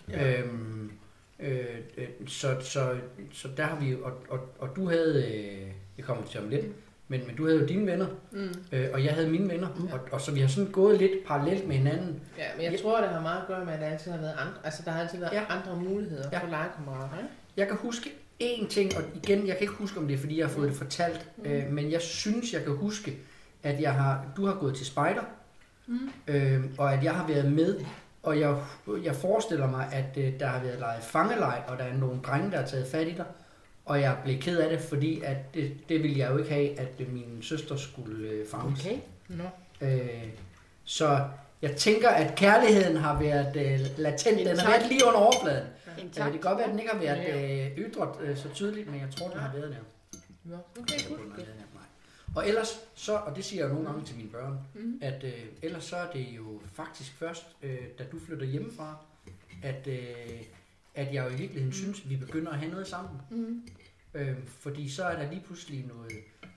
Ja. Øhm, øh, øh, så, så, så der har vi, og, og, og du havde, øh, det kommer til om lidt, men, men du havde jo dine venner, Mm. øh, og jeg havde mine venner, og, og så vi har sådan gået lidt parallelt med hinanden. Ja, men jeg tror, det har meget at gøre med, at der altid har været andre, altså der har altid været Ja. andre muligheder Ja. for legekammerater? Jeg kan huske én ting, og igen, jeg kan ikke huske, om det er, fordi jeg har fået det fortalt, Mm. øh, men jeg synes, jeg kan huske, at jeg har, du har gået til spejder, mm. øh, og at jeg har været med, og jeg, jeg forestiller mig, at øh, der har været lejet fangeleg, og der er nogle drenge, der har taget fat i dig, og jeg blev ked af det, fordi at det, det ville jeg jo ikke have, at min søster skulle øh, fanges. Okay. Nå. Øh, så jeg tænker, at kærligheden har været øh, latent. Den har været lige under overfladen. En Øh, det kan godt være, at den ikke har været øh, ydret øh, så tydeligt, men jeg tror, den har været der. Nå, okay, cool. Og ellers, så, og det siger jeg jo nogle gange til mine børn, Mhm. at øh, ellers så er det jo faktisk først, øh, da du flytter hjemmefra, at, øh, at jeg jo i virkeligheden synes, at vi begynder at have noget sammen. Mm. Øh, fordi så er der lige pludselig noget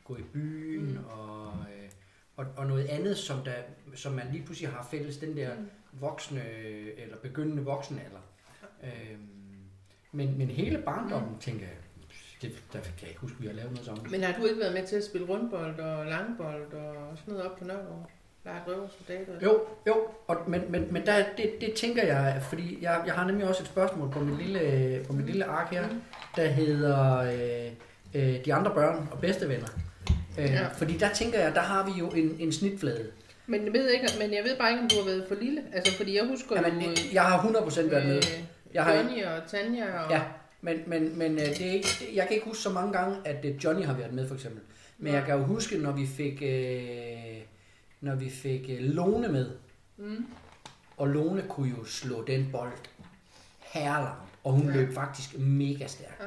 gå i byen Mm. mm. og, øh, og, og noget andet, som, der, som man lige pludselig har fælles, den der Mm. voksne eller begyndende voksenalder. Øh, men, men hele barndommen, mm. tænker jeg, det, der kan jeg ikke huske, at vi har lavet noget sammen. Men har du ikke været med til at spille rundbold og langbold og sådan noget op på Nørgaard? Lege røversoldater? Jo, jo, og, men, men, men der, det, det tænker jeg, fordi jeg, jeg har nemlig også et spørgsmål på mit lille, på mit lille ark her, Mm. der hedder øh, øh, De andre børn og bedstevenner. Øh, Ja. Fordi der tænker jeg, der har vi jo en, en snitflade. Men jeg, ved ikke, men jeg ved bare ikke, om du har været for lille. Altså, fordi jeg husker Jamen, jo... jeg har 100% været med. øh, Jeg har Johnny og Tanja og... Ja, men, men, men øh, det er ikke, jeg kan ikke huske så mange gange, at øh, Johnny har været med, for eksempel. Men jeg kan jo huske, når vi fik, øh, når vi fik øh, Lone med, Mm. og Lone kunne jo slå den bold herlangt, og hun Ja. løb faktisk mega stærkt. Ja.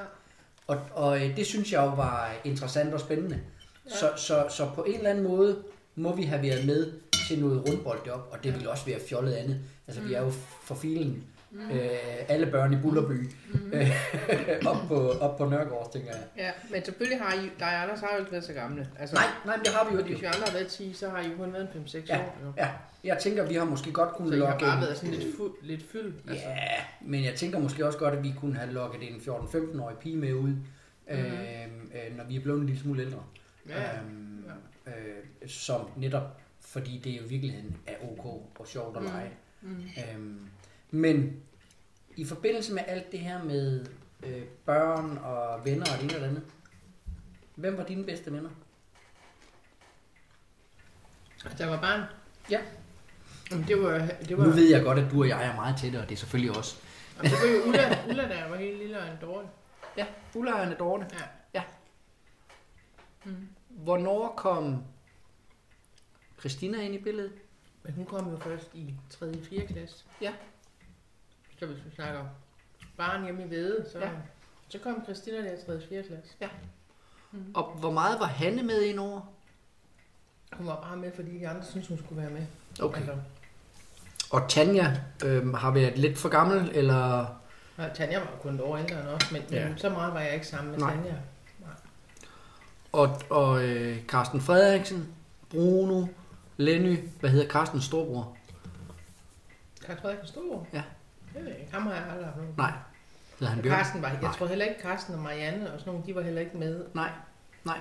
Og, og øh, det synes jeg jo var interessant og spændende. Ja. Så, så, så på en eller anden måde må vi have været med til noget rundbold op, og det ville også være fjollet andet. Altså, vi er jo for filen. Mm. Øh, alle børn i Bullerby. Mm. Øh, <laughs> op, på, op på Nørgaard, tænker jeg. Ja, men selvfølgelig har I... Nej, Anders har jo ikke været så gamle. Altså, Nej, nej, men det har vi jo Hvis ikke. vi andre har været 10, så har I jo kun været en 5-6 Ja. år. Jo. Ja, jeg tænker, vi har måske godt Så kunne I har lokke... bare været sådan lidt, fu- lidt fyld. Altså. Ja, men jeg tænker måske også godt, at vi kunne have lokket en 14-15-årig pige med ud, Mhm. øh, øh, når vi er blevet en lille smule ældre. Ja, ja. Øhm, øh, som netop, fordi det jo i virkeligheden er ok og sjovt at Mm. lege. Mm. Øhm, men i forbindelse med alt det her med øh, børn og venner og det ene og det andet, hvem var dine bedste venner? Der var barn. Ja. Jamen, det var, det var, Nu ved jeg godt, at du og jeg er meget tætte, og det er selvfølgelig også. Jamen, det var jo Ulla, Ulla, der var helt lille og en dårlig. Ja, Ulla og Anne Dorte. Ja. Ja. Mm. Hvornår kom Christina ind i billedet? Men hun kom jo først i 3. og 4. klasse. Ja. Så hvis vi snakker barn hjemme i Vede, så, Ja. ja. så kom Christina der i 3. og 4. klasse. Mm. Og hvor meget var Hanne med ind over? Hun var bare med, fordi de andre syntes, hun skulle være med. Okay. Altså, Og Tanja øh, har været lidt for gammel, eller... og Tanja var jo kun et år ældre end os, men, Ja. ja. så meget var jeg ikke sammen med Nej. Tanja. Og, og øh, Carsten Frederiksen, Bruno, Lenny, hvad hedder Carstens storbror? Carsten Frederik Stor? Ja. Det ved jeg ikke. Ham har jeg aldrig haft nogen. Nej, hedder han Bjørn? Carsten var, jeg Nej. tror heller ikke, Carsten og Marianne og sådan nogle, de var heller ikke med. Nej, nej,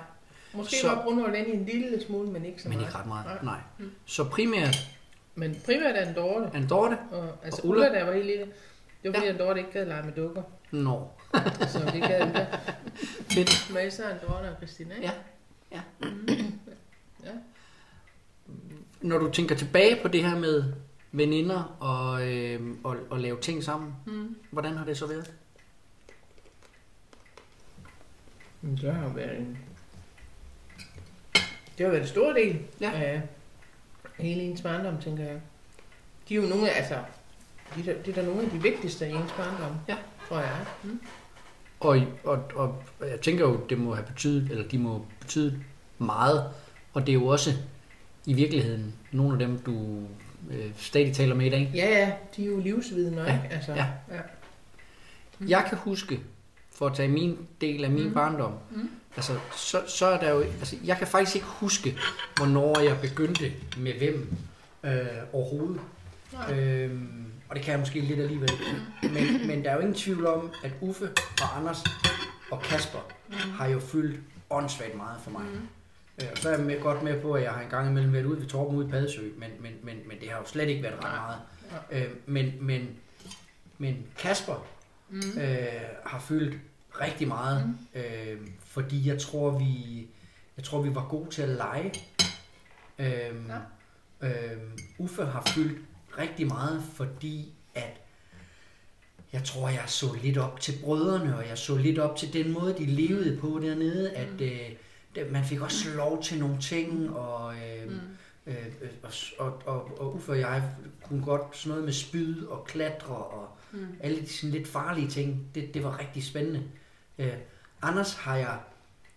Måske Så- var Bruno og Lenny en lille smule, men ikke så men meget. ikke ret meget. Nej. Nej. Mm. Så primært Men primært er en Dorte. Anne Dorte. Og, altså Og Ulla? Ulla, der var helt lille. Det var fordi, Ja. ja. en Dorte ikke gad lege med dukker. Nå, Så det gad Ulla. <laughs> fedt. Men så er en Dorte og Christina, ikke? Ja. ja. Når du tænker tilbage på det her med veninder og, øh, og, og lave ting sammen, Mm. hvordan har det så været? Det har været en... Det har været en stor del Ja. af hele ens barndom, tænker jeg. De er jo nogle af, altså, de er, det er da nogle af de vigtigste i ens barndom, Ja. tror jeg. Mm. Og, og, og jeg tænker jo, det må have betydet, eller de må betyde meget. Og det er jo også i virkeligheden nogle af dem, du øh, stadig taler med i dag? Ja, ja, de er jo livsvidner, Ja, ikke? Altså, ja. ja. Jeg kan huske, for at tage min del af min mm. barndom, mm. altså, så, så er der jo, altså, jeg kan faktisk ikke huske, hvornår jeg begyndte med hvem øh, overhovedet. Øhm, og det kan jeg måske lidt alligevel. Men, men der er jo ingen tvivl om, at Uffe og Anders og Kasper mm. har jo fyldt åndssvagt meget for mig. Mm. Øh, så er jeg med, godt med på, at jeg har en gang imellem været ude ved Torben ude i Padesø, men, men, men, men det har jo slet ikke været ret meget. Øh, men, men, men Kasper mm. øh, har fyldt rigtig meget, mm. øh, fordi jeg tror, vi, jeg tror, vi var gode til at lege. Øh, ja. øh, Uffe har fyldt rigtig meget, fordi at jeg tror, jeg så lidt op til brødrene, og jeg så lidt op til den måde, de levede på dernede, at øh, det, man fik også lov til nogle ting, og, øh, mm. øh, øh, og, og, og, og Uffe og jeg kunne godt sådan noget med spyd og klatre, og mm. alle de sådan lidt farlige ting, det, det var rigtig spændende. Øh, Anders har jeg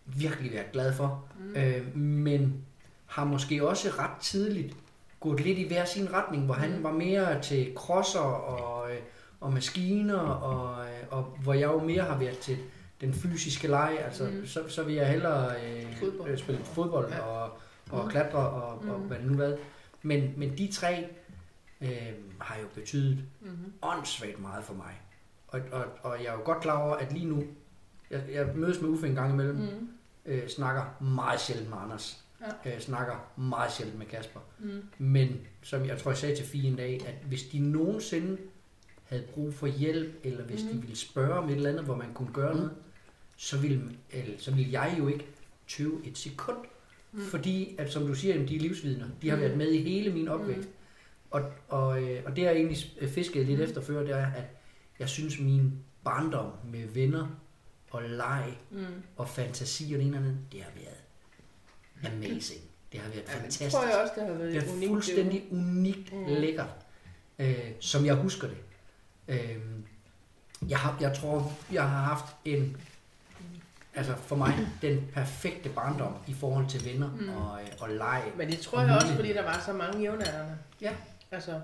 virkelig været glad for, mm. øh, men har måske også ret tidligt gået lidt i hver sin retning, hvor han var mere til crosser og, øh, og maskiner, og, øh, og hvor jeg jo mere har været til den fysiske leg, altså mm. så, så vil jeg hellere øh, Fodbold. øh, spille fodbold Ja. og, og Mm. klatre og, og Mm. hvad det nu hvad. Men, men de tre øh, har jo betydet Mm-hmm. åndssvagt meget for mig. Og, og, og jeg er jo godt klar over, at lige nu, jeg, jeg mødes med Uffe en gang imellem, Mm. øh, snakker meget sjældent med Anders. Ja. Øh, snakker meget sjældent med Kasper. Mm. Men som jeg tror, jeg sagde til Fie en dag, at hvis de nogensinde havde brug for hjælp, eller hvis mm. de ville spørge om et eller andet, hvor man kunne gøre Mm. noget, så ville, eller, så ville jeg jo ikke tøve et sekund. Mm. Fordi, at, som du siger, jamen, de er livsvidner. De har Mm. været med i hele min opvækst. Mm. Og, og, øh, og det jeg egentlig fisket lidt Mm. efter før, det er, at jeg synes, min barndom med venner og leg Mm. og fantasi og det ene og andet, det har været amazing. Det har været Ja, fantastisk. det tror jeg også, det har været Det er unikt. fuldstændig unikt Mm. mm. lækkert, øh, som jeg husker det. Øh, jeg, har, jeg tror, jeg har haft en, altså for mig, den perfekte barndom i forhold til venner Mm. mm. og, øh, og leg. Men det tror Og jeg også, fordi der var så mange jævnaldrende. Ja. Altså,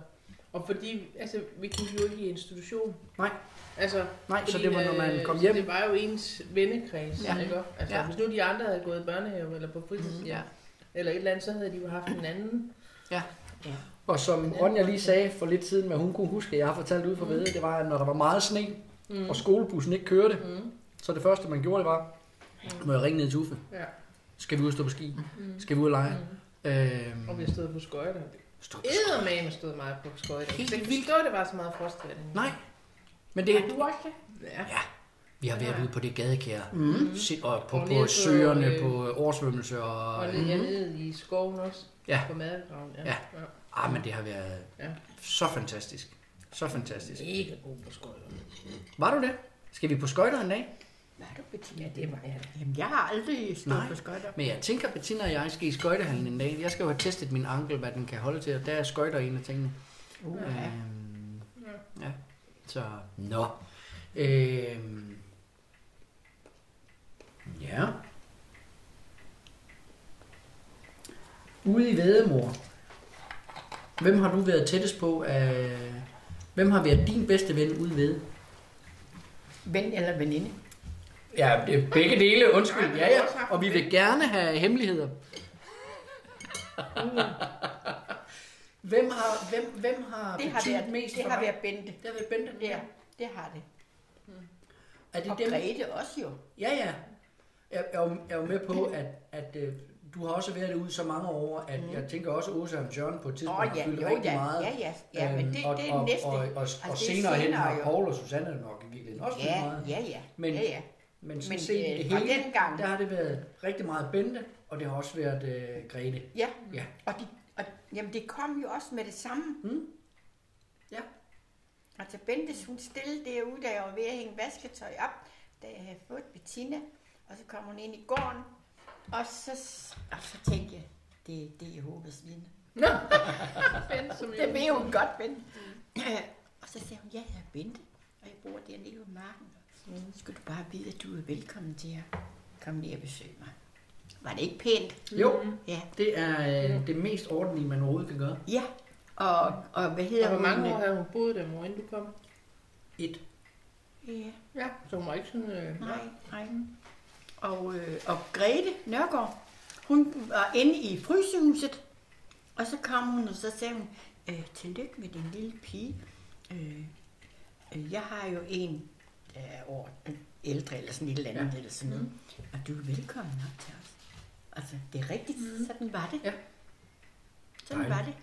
og fordi, altså, vi gik jo ikke i institution. Nej. Altså, Nej, så fordi, det var, når man øh, kom så hjem. det var jo ens vennekreds, Ja. ja. ikke? Altså, Ja. ja. hvis nu de andre havde gået i børnehave eller på fritids, Mhm. ja. eller et eller andet, så havde de jo haft en anden. Og som Ronja lige sagde for lidt siden, at hun kunne huske, at jeg har fortalt ud for Mm. ved, det var, at når der var meget sne, Mm. og skolebussen ikke kørte, Mm. så det første, man gjorde, det var, må jeg ringe ned til Uffe? Ja. Skal vi ud og stå på ski? Mm. Skal vi ud og lege? Mm. Øhm, Og vi stod på skøjter. stå på. Eddermame stod meget på skøjter. Helt vildt. vildt. det var så meget frostværing. Nej, men det, Har du også det? Ja. vi har været Ja. ude på det gadekær, Mm. Og på, Og på nede søerne, øh, på oversvømmelse og... Og øh, nede, nede i skoven også. Ja. På madegraven. Ja. Ja. Ah, men det har været Ja. så fantastisk. Så fantastisk. Mega god på skøjter. Var du det? Skal vi på skøjter en dag? Hvad er du, Bettina? Ja, det var jeg. Jamen, jeg har aldrig stået Nej. på skøjter. Men jeg tænker, Bettina og jeg skal i skøjtehallen en dag. Jeg skal jo have testet min ankel, hvad den kan holde til, og der er skøjter en af tingene. Uh, ja. Øhm, ja, så... Nå. Øhm, ja. Ude i Vædemor. Hvem har du været tættest på? Af, hvem har været din bedste ven ude ved? Ven eller veninde? Ja, det er begge dele. Undskyld. Ja, har ja. Og vi vil gerne have hemmeligheder. Hvem har, hvem, hvem har Det har været, mest det har været Bente. Det har været Bente. Ja, det har det. Er det Og dem? Grete også jo. Ja, ja. Jeg, jeg, er jo- jeg er jo med på, at, at øh, du har også været ude så mange år, at Mhm. jeg tænker også, at Åsa og Jørgen på et tidspunkt oh, har ja, fyldt jo, rigtig ja, meget. ja, ja, ja, men Øhm, det, og, det er og, næste. Og, og, og, er og senere hen senere har jo. Paul og Susanne nok i virkeligheden også fyldt Ja, meget. ja, ja. Men- ja, ja. Men sådan Men set øh, det hele, dengang, der har det været rigtig meget Bente, og det har også været øh, Grete. ja, Ja. og, de, og jamen, det kom jo også med det samme. Mm. Ja. Altså Bentes, hun stillede derude, da jeg var ved at hænge vasketøj op, da jeg havde fået Bettina, og så kom hun ind i gården, og så, og så tænkte jeg, det, det er Jehovas vidne. Nå, <laughs> Det ved hun godt, Ben. <clears throat> og så sagde hun, ja, jeg er Bente, og jeg bor dernede ved marken. Så skal du bare vide, at du er velkommen til at komme ned og besøge mig. Var det ikke pænt? Jo, Ja. det er øh, det mest ordentlige, man overhovedet kan gøre. Ja. Og, og hvad hedder Og hvor mange år havde hun boet der, mor, inden du kom? Et. Ja. Ja, så hun var ikke sådan... Øh, Nej, nej. Og, øh, og Grete Nørgaard, hun var inde i frysehuset, og så kom hun, og så sagde hun, øh, tillykke med din lille pige. Øh, øh, jeg har jo en, er over ældre, eller sådan et eller andet, ja. eller sådan noget. Og du er velkommen op til os. Altså, det er rigtigt, mm. sådan var det. Ja. Sådan Dejligt. var det.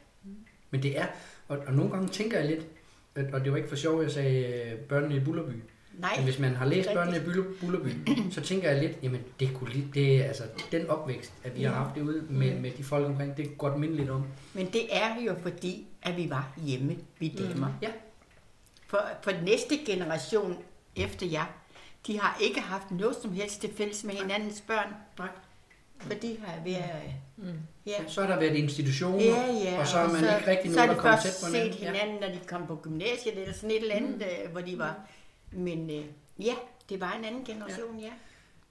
Men det er, og, og nogle gange tænker jeg lidt, at- og det var ikke for sjovt, jeg sagde øh, børnene i Bullerby. Nej, Men hvis man har læst børnene i Buller- Bullerby, så tænker jeg lidt, jamen det kunne lige, det er altså den opvækst, at vi har Ja. haft det ude med, med de folk omkring, det kunne godt minde lidt om. men det er jo fordi, at vi var hjemme, vi damer. Ja. For, for næste generation efter jer, de har ikke haft noget som helst til fælles med hinandens børn. Nej. For de har været... mm. Ja, Så har der været institutioner, ja, ja. og så er man ikke rigtig så nogen, de der kommer tæt på set hinanden. Ja. hinanden, når de kom på gymnasiet eller sådan et eller andet, mm. hvor de var... Men øh, ja, det var en anden generation, ja.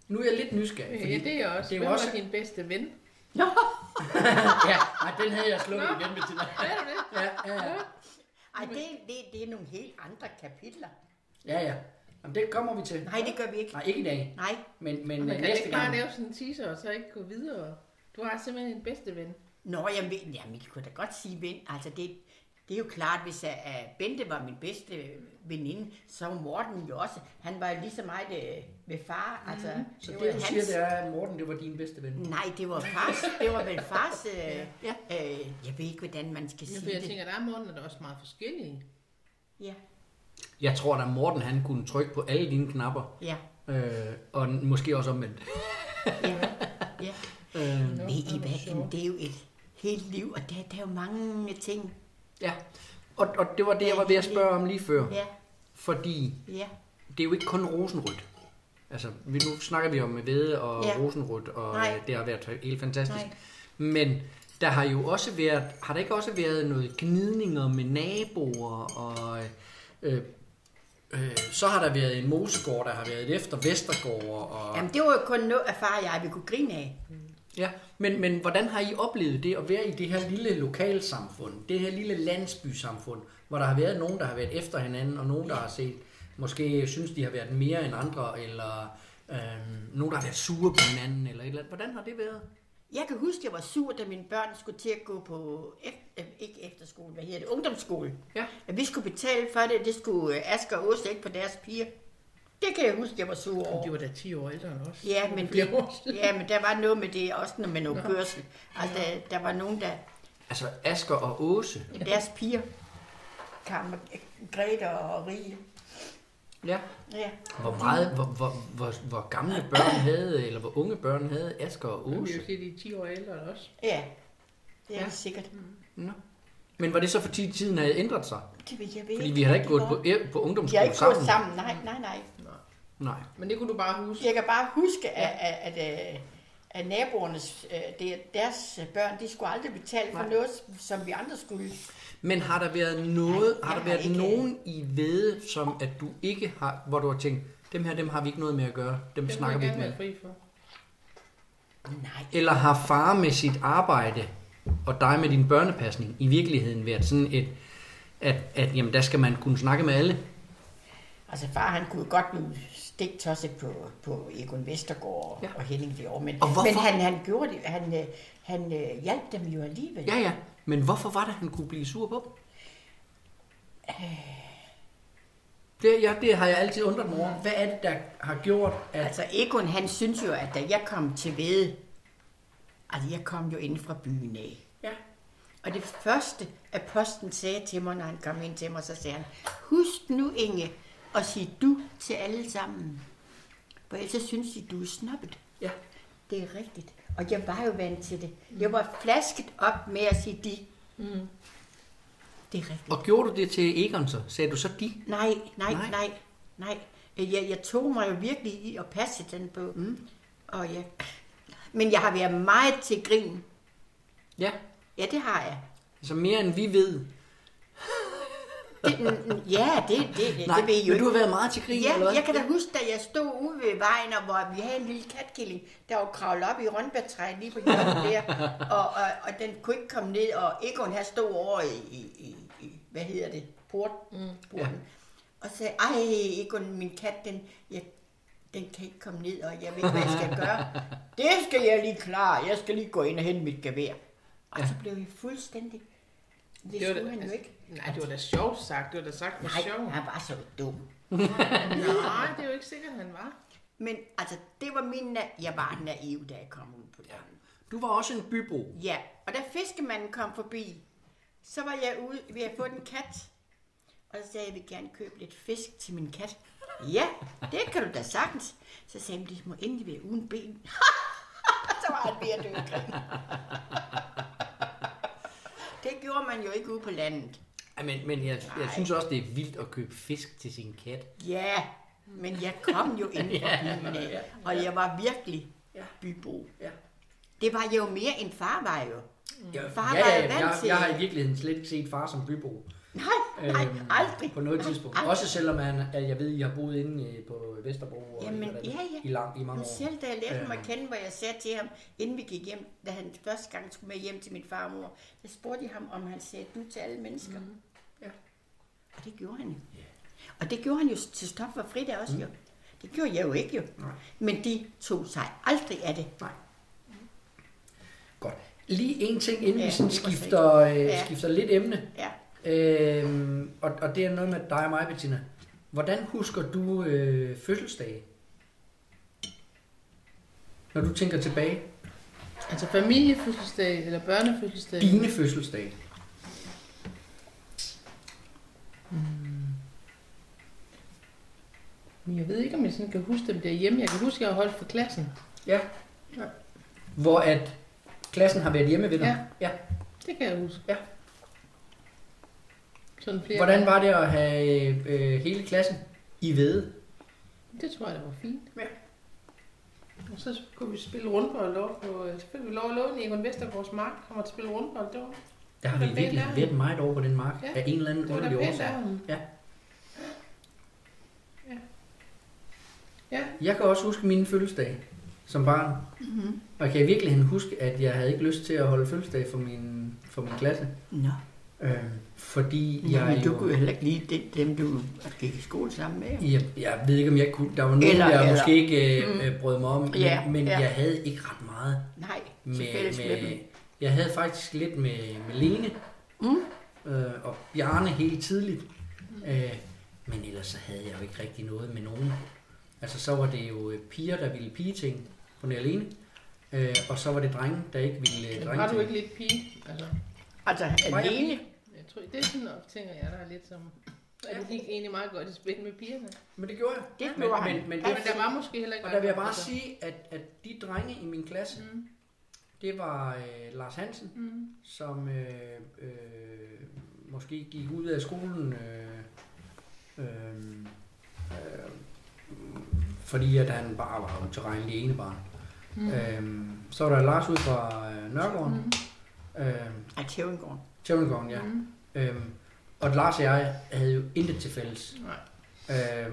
Nu er jeg lidt nysgerrig, fordi Ja, det er jeg også. det er Hvem også- var din bedste ven? Nå, <laughs> ja, nej, den havde jeg slukket igen med til Er du det? Ja, ja, ja. ej, det, det, det er nogle helt andre kapitler. ja, ja. Jamen, det kommer vi til. Nej, det gør vi ikke. Nej, ikke i dag, Nej, men, men Man øh, kan næste ikke bare gang. lave sådan en teaser, og så ikke gå videre. Du har simpelthen en bedste ven. Nå, jamen, jamen, jeg kunne da godt sige ven. Altså, det, det er jo klart, hvis at, at Bente var min bedste veninde, så var Morten jo også. Han var jo lige så meget øh, med far. Altså, Så var det, du siger, det er, at Morten, det var din bedste ven. Nej, det var fars. Det var vel fars... Øh, <laughs> Ja. øh, jeg ved ikke, hvordan man skal Ja, sige for jeg det. tænker, der er måden, er også meget forskellige. Ja, Jeg tror, at Morten han kunne trykke på alle dine knapper, ja, øh, og måske også omvendt. ja. ja. <laughs> Øh, Ved I hvad, jamen, det er jo et helt liv, og der, der er jo mange ting. ja, og, og det var det, jeg var ved at spørge om lige før. Ja, Fordi ja, det er jo ikke kun rosenrødt. Altså, vi, nu snakker vi om Vede og Ja. rosenrødt, og Nej. øh, det har været helt fantastisk. Nej. Men der har jo også været, har der ikke også været noget gnidninger med naboer, og øh, øh, så har der været en mosegård, der har været efter Vestergård, og Jamen, det var jo kun noget af far og jeg, vi kunne grine af. Ja, men, men hvordan har I oplevet det at være i det her lille lokalsamfund, det her lille landsbysamfund, hvor der har været nogen, der har været efter hinanden, og nogen, der har set, måske synes, de har været mere end andre, eller øhm, nogen, der har været sure på hinanden, eller et eller andet. Hvordan har det været? Jeg kan huske, at jeg var sur, da mine børn skulle til at gå på, ef- øh, ikke efterskole, hvad hedder det, ungdomsskole. Ja. At vi skulle betale for det, det skulle øh, Asger og Åse ikke på deres piger. Det kan jeg huske, jeg var sur Og over. de var da 10 år ældre end os. Ja, men, det, ja, men der var noget med det, også med noget kørsel. Altså, der, der var nogen, der, Altså Asker og Åse. deres piger, Kam, Grete og Rie. Ja. Ja. Hvor meget, hvor, hvor, hvor, hvor gamle børn havde, eller hvor unge børn havde Asker og Jeg vil Åse? jo sige, de er 10 år ældre os. ja, det er Ja. ja. sikkert. Nå. Men var det så fordi tiden havde ændret sig? Det vil jeg ved Fordi vi har da ikke gået på, på Vi har ungdomsskole ikke gået sammen. sammen, nej, nej, nej. Nej. Men det kunne du bare huske. Jeg kan bare huske, at, at, at, at naboernes, øh, det, deres børn, de skulle aldrig betale for Nej. noget, som vi andre skulle. Men har der været noget, Nej, har der har været ikke- nogen i ved, som at du ikke har, hvor du har tænkt, dem her, dem har vi ikke noget med at gøre, dem Det snakker vi ikke med. fri for. Nej, Eller har far med sit arbejde og dig med din børnepasning i virkeligheden været sådan et, at, at jamen, der skal man kunne snakke med alle? Altså far han kunne godt blive stiktosset på, på Egon Vestergaard Ja. og Henning Fjord, men, Og men han, han gjorde det, han, øh, han øh, hjalp dem jo alligevel. Ja, ja. Men hvorfor var det, han kunne blive sur på? Det, ja, det har jeg altid undret mig over. Hvad er det, der har gjort, at... Altså Egon, han synes jo, at da jeg kom til Vede, altså jeg kom jo ind fra byen af. Ja. Og det første, at posten sagde til mig, når han kom ind til mig, så sagde han, husk nu Inge, at sige du til alle sammen. For ellers så synes de, du er snobbet. Ja. Det er rigtigt. Og jeg var jo vant til det. Jeg var flasket op med at sige de. Mm. Det er rigtigt. Og gjorde du det til Egon så? Sagde du så de? Nej, nej, Nej. nej, nej. Jeg, jeg tog mig jo virkelig i at passe den på. Mm. Og ja. Men jeg har været meget til grin. Ja. Ja, det har jeg. Altså mere end vi ved. Det, ja, det, det, det, Nej, det ved I jo du har været meget til grin, Ja, eller hvad? jeg kan da huske, da jeg stod ude ved vejen, og hvor vi havde en lille katkilling, der var kravlet op i rønbærtræet lige på hjørnet der, <laughs> og, og, og, den kunne ikke komme ned, og Egon her stod over i, i, i, i hvad hedder det, port, mm. porten, og sagde, ej Egon, min kat, den, jeg, den kan ikke komme ned, og jeg ved ikke, hvad jeg skal <laughs> gøre. Det skal jeg lige klare, jeg skal lige gå ind og hente mit gevær. Og så blev jeg fuldstændig, det, Det skulle han jo ikke. Nej, det var da sjovt sagt. Det var da sagt med Nej, sjov. han var så dum. Nej, det er jo ikke sikkert, han var. Men altså, det var min... Na- jeg var naiv, da jeg kom ud på landet. Du var også en bybo. Ja, og da fiskemanden kom forbi, så var jeg ude ved at få en kat. Og så sagde jeg, jeg vil gerne købe lidt fisk til min kat. Ja, det kan du da sagtens. Så sagde han, det må endelig være uden ben. <laughs> så var han ved at dø af grin. <laughs> Det gjorde man jo ikke ude på landet. Ej, men, men jeg, jeg synes også, det er vildt at købe fisk til sin kat. Ja, men jeg kom jo ind fra <laughs> byen af, og jeg var virkelig bybo. Ja. Det var jo mere end far var jo. Jeg, Far ja, var ja, jo vant jeg, til- jeg har i virkeligheden slet ikke set far som bybo. Nej, Øhm, aldrig. På noget tidspunkt. Aldrig. Også selvom at jeg ved, I har boet inde øh, på Vesterbro og Jamen, ja, ja. i, lang, i mange Men år. selv da jeg lærte ham at Øhm. kende, hvor jeg sagde til ham, inden vi gik hjem, da han første gang skulle med hjem til min far og mor, så spurgte jeg ham, om han sagde du til alle mennesker. Mm. Ja. Og det gjorde han jo. Og det gjorde han jo til stop for Frida også mm. jo. Det gjorde jeg jo ikke jo. Nej. Men de tog sig aldrig af det. Nej. Godt. Lige en ting, inden Ja, vi sådan skifter, øh, Ja. skifter lidt emne. Ja. Øhm, og, og det er noget med dig og mig, Bettina. Hvordan husker du øh, fødselsdage? Når du tænker tilbage. Altså familiefødselsdag eller børnefødselsdag. Dine fødselsdage. Men jeg ved ikke, om jeg sådan kan huske dem derhjemme. Jeg kan huske, at jeg har holdt for klassen. Ja. Hvor at klassen har været hjemme ved dig. Ja. ja. Det kan jeg huske. Ja. Sådan flere Hvordan var det at have øh, hele klassen i vede? Det tror jeg, det var fint. Ja. Og så kunne vi spille rundbold over på... øh, Så fik vi lov at låne Egon Vestergaards mark. Han var til at spille rundbold. Det var, Der har vi virkelig været meget over på den mark. Ja. Af en eller anden underlig årsag. Ja. Ja. Ja. Jeg kan også huske mine fødselsdage som barn. Mm-hmm. Og jeg kan i virkeligheden huske, at jeg havde ikke lyst til at holde fødselsdag for min, for min klasse. Nå. Øh, fordi Ja, jeg men du jo, kunne jo heller ikke lide dem, du gik i skole sammen med. jeg, jeg ved ikke, om jeg kunne... Der var nogen, Eller- jeg eller- måske ikke øh, Mm. øh, brød mig om, Ja, men, men ja. jeg havde ikke ret meget Nej, med, med, med... dem. Jeg havde faktisk lidt med, med Lene Mm. øh, og Bjarne helt tidligt. Øh, men ellers så havde jeg jo ikke rigtig noget med nogen. Altså så var det jo øh, piger, der ville pigeting på nær Lene. Øh, og så var det drenge, der ikke ville øh, Men drenge Har du ikke lidt pige? Altså, Altså, Var jeg alene. jeg tror, det er sådan noget, tænker jeg, der er lidt som... At det gik egentlig meget godt i spil med pigerne. Men det gjorde jeg. Det men, gjorde han. Men, men, Men det, der var måske heller ikke... og der vil jeg bare godt, sige, at, at de drenge i min klasse, Mm. det var øh, Lars Hansen, Mm. som øh, øh, måske gik ud af skolen, øh, øh, øh, fordi at han bare var utilregnelig ene barn. Mm. Mm. Øh, så var der Lars ud fra øh, Nørregården, Mm. Øh, Ej, Tjævengården. Tjævnegården, ja. Mm. Øh, og Lars og jeg havde jo intet til fælles. Nej. Øh,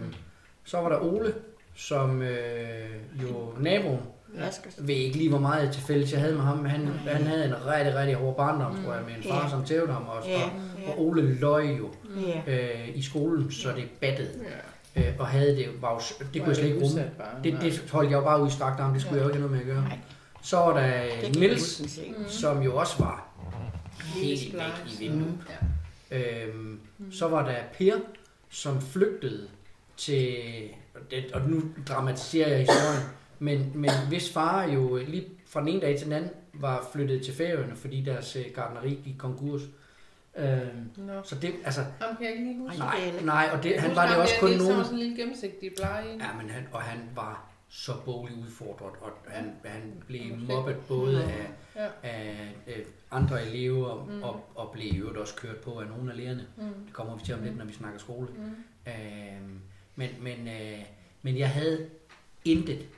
så var der Ole, som øh, jo naboen, Vaskers. ved ikke lige, hvor meget til fælles jeg havde med ham, men han, han havde en rigtig, rigtig hård barndom, Mm. tror jeg, med en far, Ja. som tævede ham også. Ja, Og, ja, og Ole løg jo ja. øh, i skolen, så det battede. Ja. Øh, og havde det, jo- var jo, det kunne jeg slet ikke rumme. Det, det holdt jeg jo bare udstrakt arm, det skulle Ja. jeg jo ikke have noget med at gøre. Nej, Så var der Nils. Mm. som jo også var helt væk i vinduet. Mm. Øhm, så var der Per, som flygtede til, og, det, og nu dramatiserer jeg historien, men, men hvis far jo lige fra den ene dag til den anden var flyttet til Færøerne, fordi deres øh, gartneri gik konkurs. Øhm, Nå. så det, altså, Ham kan jeg ikke lige huske. Nej. nej, det er heller nej, og det, han var det også kun det er nogen. sådan en lille gennemsigtig blege. Ja, men han, og han var så bogligt udfordret, og han, han blev mobbet både af, Ja. af øh, andre elever, Mm. mm. og, og blev i øvrigt også kørt på af nogle af lærerne. Mm. Det kommer vi til om lidt, når vi snakker skole. Mm. Øhm, men, men, øh, men jeg havde intet.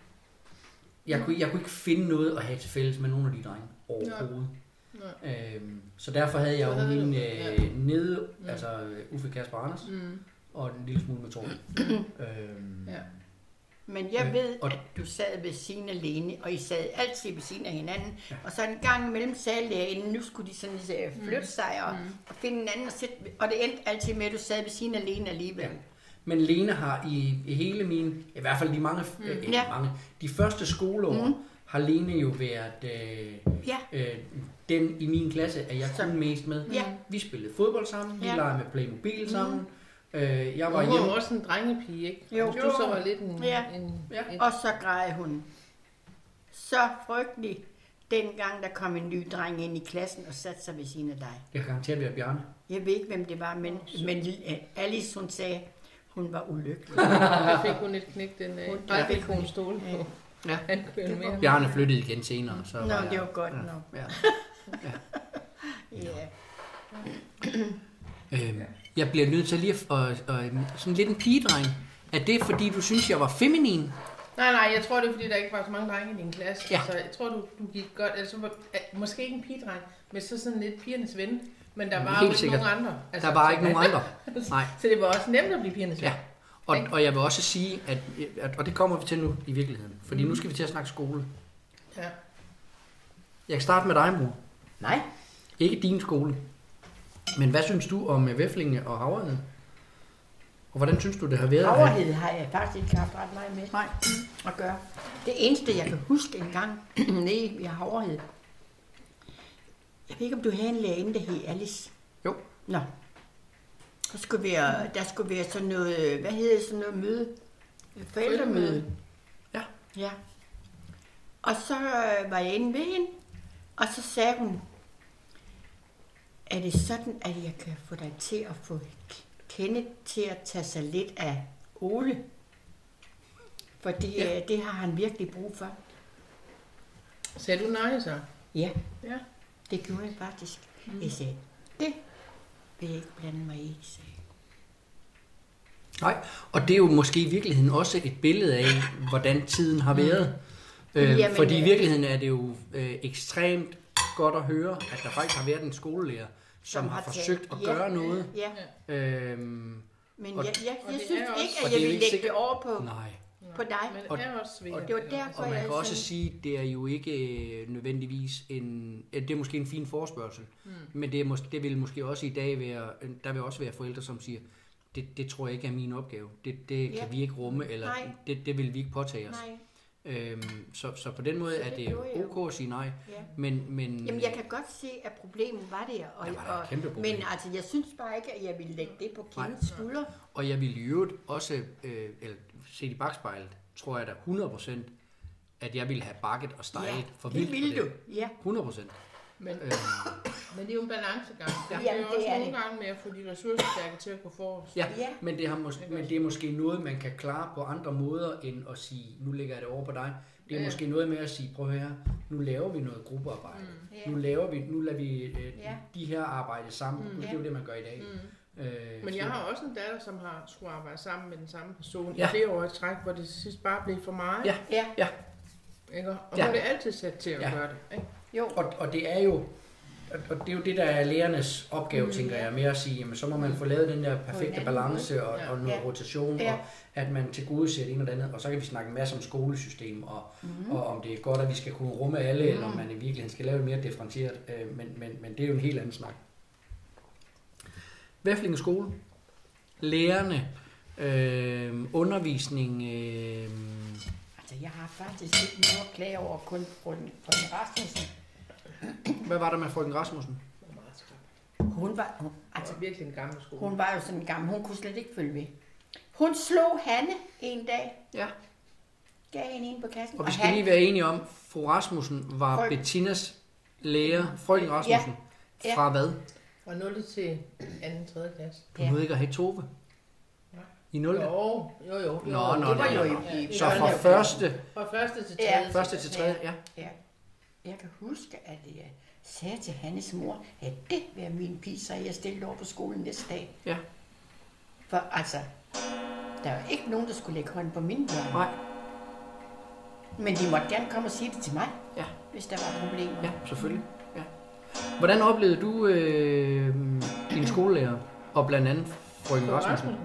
Jeg kunne, jeg kunne ikke finde noget at have til fælles med nogle af de drenge overhovedet. Øhm, så derfor havde jeg jo min øh, ja. nede, Mm. altså øh, Uffe Kasper Anders, Mm. og en lille smule med Torben. <coughs> øhm, Ja. Men jeg Øh, ved, og- at du sad ved siden af Lene, og I sad altid ved siden af hinanden. Ja. Og så en gang imellem sagde lægen, nu skulle de sådan uh, flytte sig og, Mm. og finde en anden. Og, sætte, og det endte altid med, at du sad ved siden af Lene alligevel. Ja. Men Lene har i, i hele min, i hvert fald de mange, mm. øh, Ja. mange, de første skoleår, mm. har Lene jo været øh, Ja. øh, den i min klasse, at jeg kunne mest med. Ja. Vi spillede fodbold sammen, vi Ja. legede med Playmobil sammen. Øh, jeg var hun var hjemme. også en drengepige, ikke? Jo. Hvis du så var lidt en... Ja. en, Ja. et, Og så græd hun. Så frygtelig, dengang der kom en ny dreng ind i klassen og satte sig ved siden af dig. Jeg kan garantere, er Bjarne. Jeg ved ikke, hvem det var, men, men øh, Alice, hun sagde, hun var ulykkelig. <laughs> der fik hun et knæk den dag. Hun- Nej, ja. fik hun stole på. Ja. Mere. Bjarne flyttede igen senere. Så Nå, var jeg, det var godt ja. nok. Ja. <laughs> Ja. Øhm, jeg bliver nødt til lige at, at, at sådan lidt en pigedreng. Er det fordi, du synes, jeg var feminin? Nej, nej, jeg tror, det er, fordi der ikke var så mange drenge i din klasse. Ja. Så jeg tror, du, du gik godt... Altså, var- måske ikke en pigedreng, men så sådan lidt pigernes ven. Men der var Helt jo ikke sikkert. nogen andre. Altså, Der var ikke nogen andre. <laughs> Nej. Så det var også nemt at blive pigernes ven. Ja. Og, og jeg vil også sige, at, at, og det kommer vi til nu i virkeligheden, fordi nu skal vi til at snakke skole. ja. Jeg kan starte med dig, mor. Nej, Ikke din skole. Men hvad synes du om øh, Væflinge og Havreheden? Og hvordan synes du, det har været? Havrehed har jeg faktisk ikke haft ret meget med Nej. at gøre. Det eneste, jeg kan huske en gang, <clears throat> nede i Havrehed, jeg ved ikke, om du havde en lærerinde, der hed Alice. Jo. Nå. Der skulle være, der skulle være sådan noget, hvad hedder sådan noget møde? Forældremøde. Ja. Ja. Og så øh, var jeg inde ved hende, og så sagde hun, er det sådan, at jeg kan få dig til at få Kenneth til at tage sig lidt af Ole? For det, Ja. ja. det har han virkelig brug for. Sagde du nej så? Ja, Ja. det gjorde jeg faktisk. Mm. Jeg sagde, det vil jeg ikke blande mig i, sagde. Nej, og det er jo måske i virkeligheden også et billede af, hvordan tiden har været. Øh, Jamen, fordi i øh, virkeligheden er det jo øh, ekstremt godt at høre, at der faktisk har været en skolelærer, som, har taget- forsøgt at ja, gøre noget. Ja, Øhm, men Og- jeg, jeg, jeg synes også- ikke, at jeg vil lægge sikkert- det over på, nej. på dig. Men Og- det er også og det var derfor, Og man jeg kan også sådan- sige, det er jo ikke øh, nødvendigvis en... øh, Det er måske en fin forspørgsel, mm. men det, er måske, det vil måske også i dag være... Der vil også være forældre, som siger, det, det tror jeg ikke er min opgave. Det, det kan Ja. vi ikke rumme, eller Nej. det, det vil vi ikke påtage os. Nej, Øhm, så, så på den måde Så er det det ok at sige nej. ja. Men, men, Jamen, jeg kan godt se, at problemet var der. Og, Der var der og. Men altså, jeg synes bare ikke, at jeg ville lægge det på Nej. Kenneths skuldre. Og jeg vil i øvrigt også, øh, eller set i bagspejlet, tror jeg da 100%, at jeg ville have bakket og steget for det vildt på ville du. det. Ja. 100%. Men, Øhm, men det er jo en balancegang. Ja, Jamen, er jo også er nogle det. gange med at få de ressourcestærke til at gå forrest. ja, Ja. Men, det har mås- men det er måske noget, man kan klare på andre måder, end at sige, nu lægger jeg det over på dig. Det er Ja. måske noget med at sige, prøv her, nu laver vi noget gruppearbejde. Mm. Ja. Nu laver vi, nu lader vi øh, Ja. de her arbejde sammen. Mm. Det er jo det, man gør i dag. Mm. Øh, Men jeg har også en datter, som har skulle arbejde sammen med den samme person Ja. i flere år i træk, hvor det til sidst bare blev for meget. Ja. Ja. Ikke? Og Ja. hun er altid sat til at Ja. gøre det. Ikke? Jo. Og, og det er jo og- det er jo det, der er lærernes opgave, mm, tænker jeg, med at sige, jamen, så må man få lavet den der perfekte balance og, og noget Ja. rotation, Ja. og at man til gode ser det ene og det andet, og så kan vi snakke en masse om skolesystem, og, mm. og om det er godt, at vi skal kunne rumme alle, mm. eller om man i virkeligheden skal lave det mere differentieret, øh, men, men, men det er jo en helt anden snak. Væflinge skole, lærerne, øh, undervisning, øh, Altså, jeg har faktisk ikke noget at klage over, kun frøken frøken Rasmussen. Hvad var der med frøken Rasmussen? Det var meget skræmt. Hun var, hun, Altså virkelig en gammel skole. hun var jo sådan gammel, hun kunne slet ikke følge med. Hun slog Hanne en dag, Ja. gav hende en på kassen. Og vi skal lige være enige om, fru Rasmussen var Frøken- Bettinas lærer, frøken Rasmussen, Ja. fra hvad? Fra 0. til 2. 3. klasse. Du Ja. nåede ikke at have Tove? I 0. Jo, jo, jo. Nå, jo. nå, det var nå, jo nå. i, i Så fra første, Fra første til Ja. tredje. første til tredje, ja. Ja. Jeg kan huske, at jeg sagde til Hannes mor, at det vil være min pige, så jeg stillede over på skolen næste dag. Ja. For altså, der var ikke nogen, der skulle lægge hånden på mine børn. Nej, Men de måtte gerne komme og sige det til mig, ja, hvis der var problemer. ja, selvfølgelig. Ja. Hvordan oplevede du øh, din skolelærer, og blandt andet frøken På Rasmussen?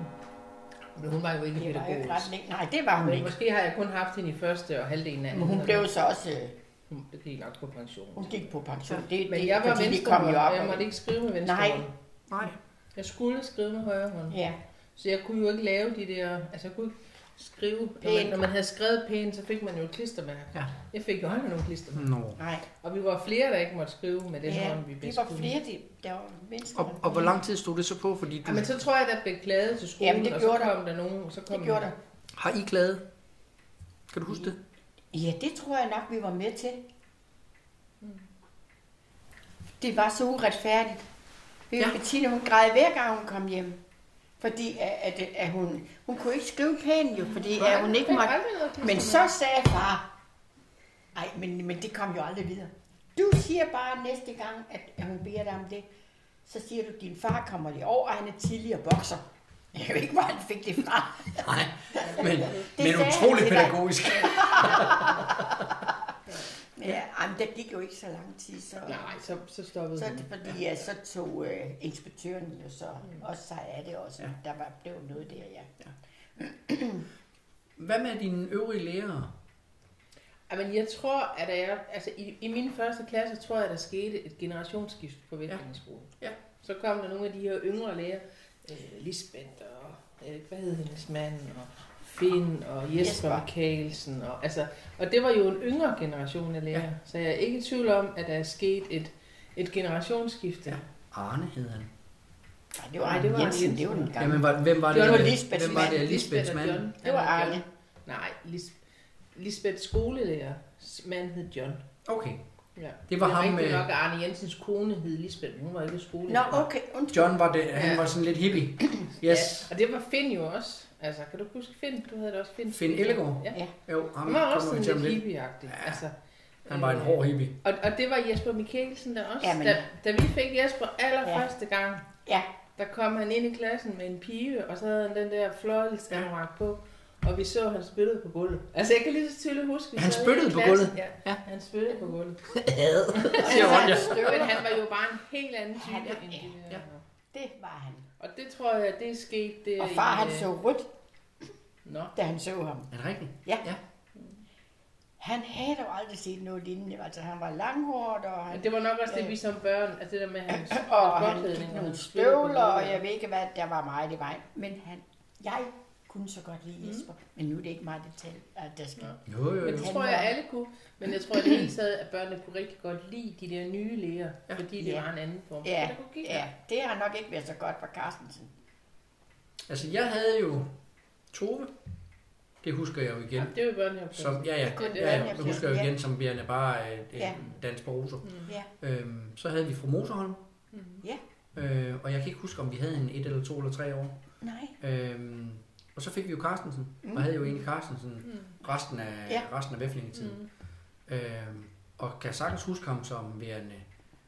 Men hun var jo ikke Det var jo ikke pædagogisk. Nej, det var hun Men ikke. måske har jeg kun haft hende i første og halvdelen af Men hun blev så også, øh, Hun gik nok på pension. hun gik på pension. Det, Men jeg var fordi venstre det kom jo op. jeg måtte ikke skrive med venstre Nej. hånd. Nej. Jeg skulle skrive med højre hånd. Ja, Så jeg kunne jo ikke lave de der... Altså jeg kunne ikke skrive... Når man, Pænt. når man havde skrevet pænt, så fik man jo et klistermærke. Ja. Jeg fik jo aldrig nogen klistermærke. Nå. nej. Og vi var flere, der ikke måtte skrive med den Ja, hånd, vi vi bedst var kunne. flere, de, der var mennesker. Og, og hvor lang tid stod det så på? Fordi du, Ja, men så tror jeg, der blev klaget til skolen, Jamen, det og så gjorde der. kom der nogen... Så kom Det gjorde der. har I klaget? Kan du huske det? Ja, det tror jeg nok, vi var med til. Det var så uretfærdigt. Ja. Ja. Bettina, hun græd hver gang hun kom hjem. Fordi at, at, at hun, hun kunne ikke skrive pænt jo, fordi at hun ikke måtte. Men så sagde far, nej, men, men det kom jo aldrig videre. Du siger bare næste gang, at, at hun beder dig om det, så siger du, at din far kommer lige over, og han er tidligere bokser. Jeg ved ikke, hvor han fik det fra. Nej, men, men sagde han utrolig pædagogisk. Ja, jamen, der gik jo ikke så lang tid, så... Nej, så, så stoppede Så det fordi, ja, så tog øh, inspektøren jo så også sig af det også. Ja. Ja. Der var, blev noget der, ja. Hvad med dine øvrige lærere? Jamen, jeg tror, at jeg, altså, i, i min første klasse, tror jeg, der skete et generationsskift på Vestlandsskolen. Ja. Så kom der nogle af de her yngre lærere, øh, Lisbeth og, øh, hvad hed hendes mand, og Finn og Jesper, Jesper. Mikkelsen. Og, altså, og det var jo en yngre generation af lærere. Ja. Så jeg er ikke i tvivl om, at der er sket et, et generationsskifte. Ja. Arne hed han. Nej, det var, Nej, det var Jensen, Jensen. det var den gamle. Jamen, var, hvem var det? Det var Lisbeths Hvem var det? mand. Lisbeths og mand. John. Det var Arne. Nej, Lis, Lisbeth skolelærer. mand hed John. Okay. Ja. Det var det ham med- nok, at Arne Jensens kone hed Lisbeth, men hun var ikke skolelærer. Nå, okay, undskyld. John var det, han Ja. var sådan lidt hippie. <clears throat> Yes. Ja, og det var Finn jo også. Altså, kan du huske Finn? Du havde det også Finn. Finn Ellegaard? Ja. Ja. Jo, ham Han var også sådan lidt lidt. hippieagtig. Ja. Altså, Han var en øh, hård hippie. Og, og det var Jesper Mikkelsen der også. Jamen. Da, da vi fik Jesper allerførste gang, Ja, der kom han ind i klassen med en pige, og så havde han den der fløjelsanorak på. Og vi så, at han spyttede på gulvet. Altså, jeg kan lige så tydeligt huske, Han spyttede på gulvet? Ja, han spyttede på gulvet. <laughs> Siger Ronja. Men han var jo bare en helt anden type Han er- end de ja. det var han. Og det tror jeg, det er sket der Og far, i, han øh, så rødt, Nå. da han så ham. Er det rigtigt? Ja. Ja. Han havde dog aldrig set noget lignende. Altså, han var langhåret, og han, Men det var nok også det, vi som børn, altså det der med hans <clears throat> og han gik og nogle hans spyttede på støvler, og jeg ved ikke hvad, der var meget i vejen. Men han, jeg kunne så godt Mm. lide Jesper, men nu er det ikke mig, det tal, at der skal. Jo, jo, Men jo. det Han tror jeg var- alle kunne. Men jeg tror i det hele taget, at børnene kunne rigtig godt lide de der nye læger, Ja. fordi det Ja. var en anden form for Ja, pædagogik. ja, det har nok ikke været så godt for Carstensen. Altså, jeg havde jo Tove. Det husker jeg jo igen. Ja, det er jo børnene Som, ja, ja, ja, ja, børnene, det husker jeg jo ja. igen som værende bare øh, Ja. ja. dans på roser. Mm. Ja, Øhm, så havde vi fru Moserholm. Mm. ja, Øh, og jeg kan ikke huske, om vi havde en et eller to eller tre år. nej. Øhm, og så fik vi jo Carstensen. Mm. Og havde jo egentlig Carstensen Mm. resten af, Ja. resten af væflingetiden. Mm. Øhm, og kan sagtens huske ham som værende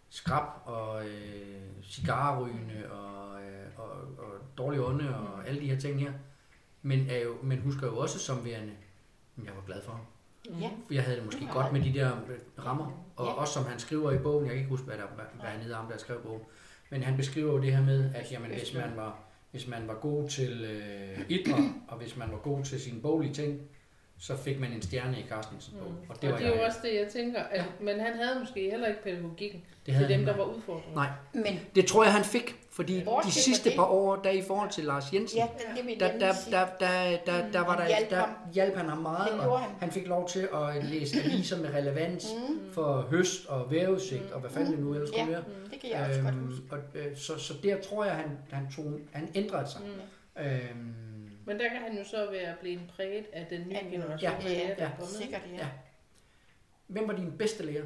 skrab og øh, cigarrygende og, øh, og, og dårlig ånde og Mm. alle de her ting her. Men, er jo, men husker jo også som værende, "Men jeg var glad for ham. Ja. For jeg havde det måske Ja. godt med de der øh, rammer. Og Ja. også som han skriver i bogen, jeg kan ikke huske, hvad, der, hvad, hvad han hedder ham, der skrev bogen. Men han beskriver jo det her med, at jamen, hvis man var, hvis man var god til øh, idræt, og hvis man var god til sine boglige ting, så fik man en stjerne i Carstensens bog. Mm. Og det var og det er jo jeg. også det, jeg tænker. At, Men han havde måske heller ikke pædagogikken det til dem, der var udfordrende. Nej. Men Det tror jeg, han fik, fordi Bortset de sidste par år, der i forhold til Lars Jensen, ja, det der, der, der, der, der, der, var Han der, hjalp der ham. hjalp han ham meget, og han. han fik lov til at læse aviser med relevans for høst og vejrudsigt, og hvad fanden det nu ellers Ja. kunne være. Det kan jeg også godt huske. Øhm, og, øh, så, så der tror jeg, han, han, tog, han ændrede sig. Mm. Øhm, Men der kan han jo så være blevet præget af den nye generation. Ja, af lærere, der ja, er. Sikkert, ja. Ja. hvem var din bedste lærer?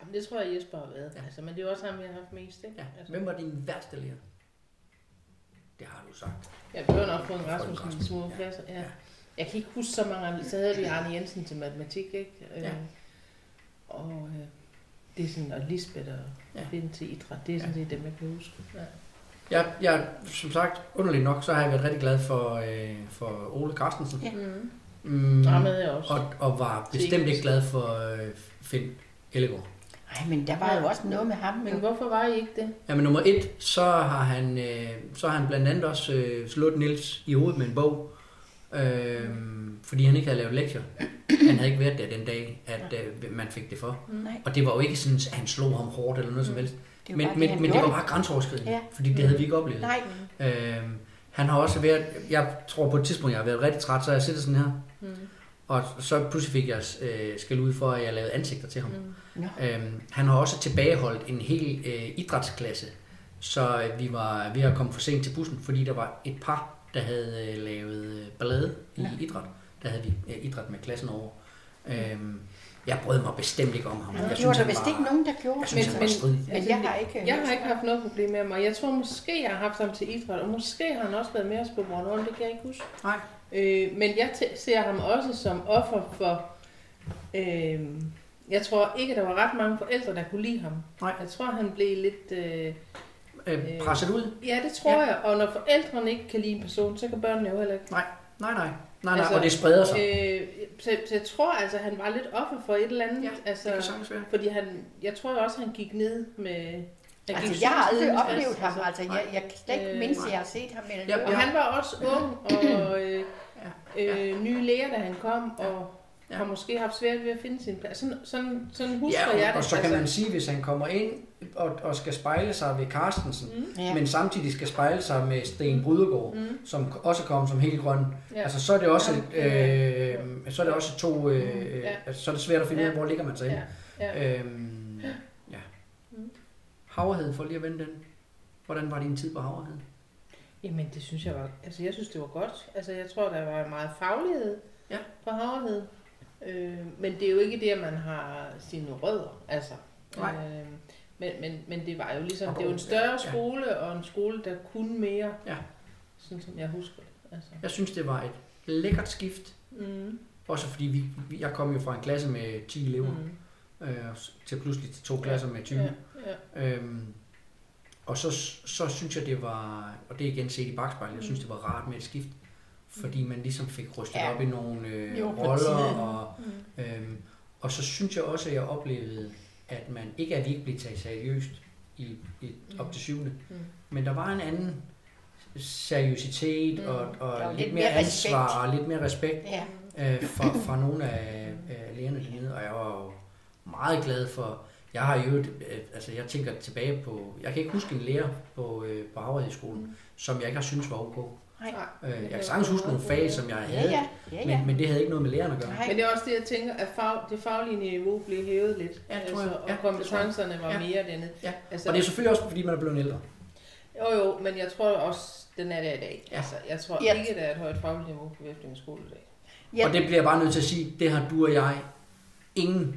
Jamen, det tror jeg, Jesper har været. Ja. Altså, men det er jo også ham, vi har haft mest, ikke? Ja. Altså, Hvem var din værste lærer? Det har du sagt. Ja, vi har nok fået en Rasmussen i små ja. klasser. Ja. Ja. Jeg kan ikke huske så mange. Så havde vi Arne Jensen til matematik, ikke? Øh, Ja. Og øh, det er sådan, og Lisbeth og Ja. ja. Finn til idræt, det er sådan set dem, jeg kan huske. Ja. Jeg, jeg, som sagt, underligt nok, så har jeg været rigtig glad for, øh, for Ole Carstensen. Ja. Mm. Mm, Og med jeg også. og, og var bestemt ikke glad for øh, Finn Ellegaard. Ej, men der var jo også noget med ham. Men hvorfor var I ikke det? Jamen nummer et, så har han, øh, så har han blandt andet også øh, slået Nils i hovedet med en bog, øh, fordi han ikke havde lavet lektier. Han havde ikke været der den dag, at øh, man fik det for. Nej, Og det var jo ikke sådan, at han slog ham hårdt eller noget som helst. Det Men, bare men, men det var bare grænseoverskridende, Ja. fordi det havde vi ikke oplevet. Nej, Øh, han har også været, jeg tror på et tidspunkt, jeg har været rigtig træt, så jeg sidder sådan her. Mm. Og så pludselig fik jeg øh, skal ud for, at jeg lavede ansigter til ham. Mm. Nå. Øhm, han har også tilbageholdt en hel øh, idrætsklasse, så øh, vi var ved at komme for sent til bussen, fordi der var et par, der havde øh, lavet øh, ballade i Ja. idræt. Der havde vi øh, idræt med klassen over. Øhm, jeg brød mig bestemt ikke om ham. Jeg gjorde der vist ikke nogen, der gjorde. Jeg synes, Men- han var men- strid. Men jeg har ikke... Jeg har ikke haft noget problem med mig. Jeg tror måske, jeg har haft ham til idræt, og måske har han også været med os på Bornholm, det kan jeg ikke huske. Nej. Øh, men jeg t- ser ham også som offer for... Øh, jeg tror ikke, der var ret mange forældre, der kunne lide ham. Nej. Jeg tror, han blev lidt... Øh, Øh, presset ud? ja, det tror ja. jeg. Og når forældrene ikke kan lide en person, så kan børnene jo heller ikke. Nej, nej, nej. Nej, nej, Altså, og det spreder sig. Øh, så, så jeg tror altså, han var lidt offer for et eller andet. Ja, altså, det kan sagtens være. fordi han, jeg tror også, han gik ned med... han Altså, gik jeg har aldrig oplevet fast, ham. Altså, jeg, jeg kan slet ikke Øh, mindst, jeg har set ham eller Ja. Og han var også ung og <clears throat> øh, Ja, øh, nye læger, da han kom, og Ja. har måske haft svært ved at finde sin plads. Sådan, sådan, sådan husker Ja, jeg og, det. og så kan man sige, hvis han kommer ind og, og skal spejle sig ved Carstensen, Mm, Ja. men samtidig skal spejle sig med Sten Brydergaard, mm, som også kom som helt grøn. ja. Altså, så er det også, Ja. øh, så er det også to, øh, Ja. altså, så er det svært at finde ud af, Ja. hvor ligger man sig ja, ja. Øhm, ja. Mm. Havrehed, for lige at vende den. Hvordan var din tid på Havrehed? Jamen, det synes jeg var... Altså, jeg synes, det var godt. Altså, jeg tror, der var meget faglighed Ja. på Havrehed. Øh, men det er jo ikke det, at man har sine rødder, altså. Nej. Øh, men, men, men det var jo ligesom... Det er jo en større ja. skole, og en skole, der kunne mere. Ja. Sådan som jeg husker det. Altså. Jeg synes, det var et lækkert skift. Mm. Også fordi vi, jeg kom jo fra en klasse med 10 elever, Mm. øh, til pludselig til to klasser med 20. Ja, ja. Øhm, og så, så synes jeg, det var, og det er igen set i bagspejlet, jeg synes, det var rart med et skift, fordi man ligesom fik rystet Ja. op i nogle øh, Jo, roller, og, Mm. øhm, og så synes jeg også, at jeg oplevede, at man ikke at vi ikke blev taget seriøst i, i, op til syvende, Mm. men der var en anden seriøsitet Mm. og, og lidt lidt mere mere ansvar og lidt mere respekt Ja. øh, fra, fra nogle af, af lærerne dernede, og jeg var jo meget glad for, jeg har jo, øh, altså jeg tænker tilbage på, jeg kan ikke huske en lærer på, øh, på Havredskolen, Mm. som jeg ikke har synes var ok. Nej. Øh, jeg kan sagtens huske nogle fag, som jeg Ja, havde, ja. ja, ja. men, men det havde ikke noget med lærerne at gøre. Nej. Men det er også det, jeg tænker, at fag, det faglige niveau blev hævet lidt. Ja, altså, jeg. og Ja, kompetencerne var Ja. mere denne. Ja. Altså, Og det er selvfølgelig også, fordi man er blevet ældre. Jo, jo, men jeg tror også, den er der i dag. Ja. Altså, jeg tror Ja. ikke, der er et højt fagligt niveau på Væflingens skole i dag. Ja. Og det bliver jeg bare nødt til at sige, det har du og jeg ingen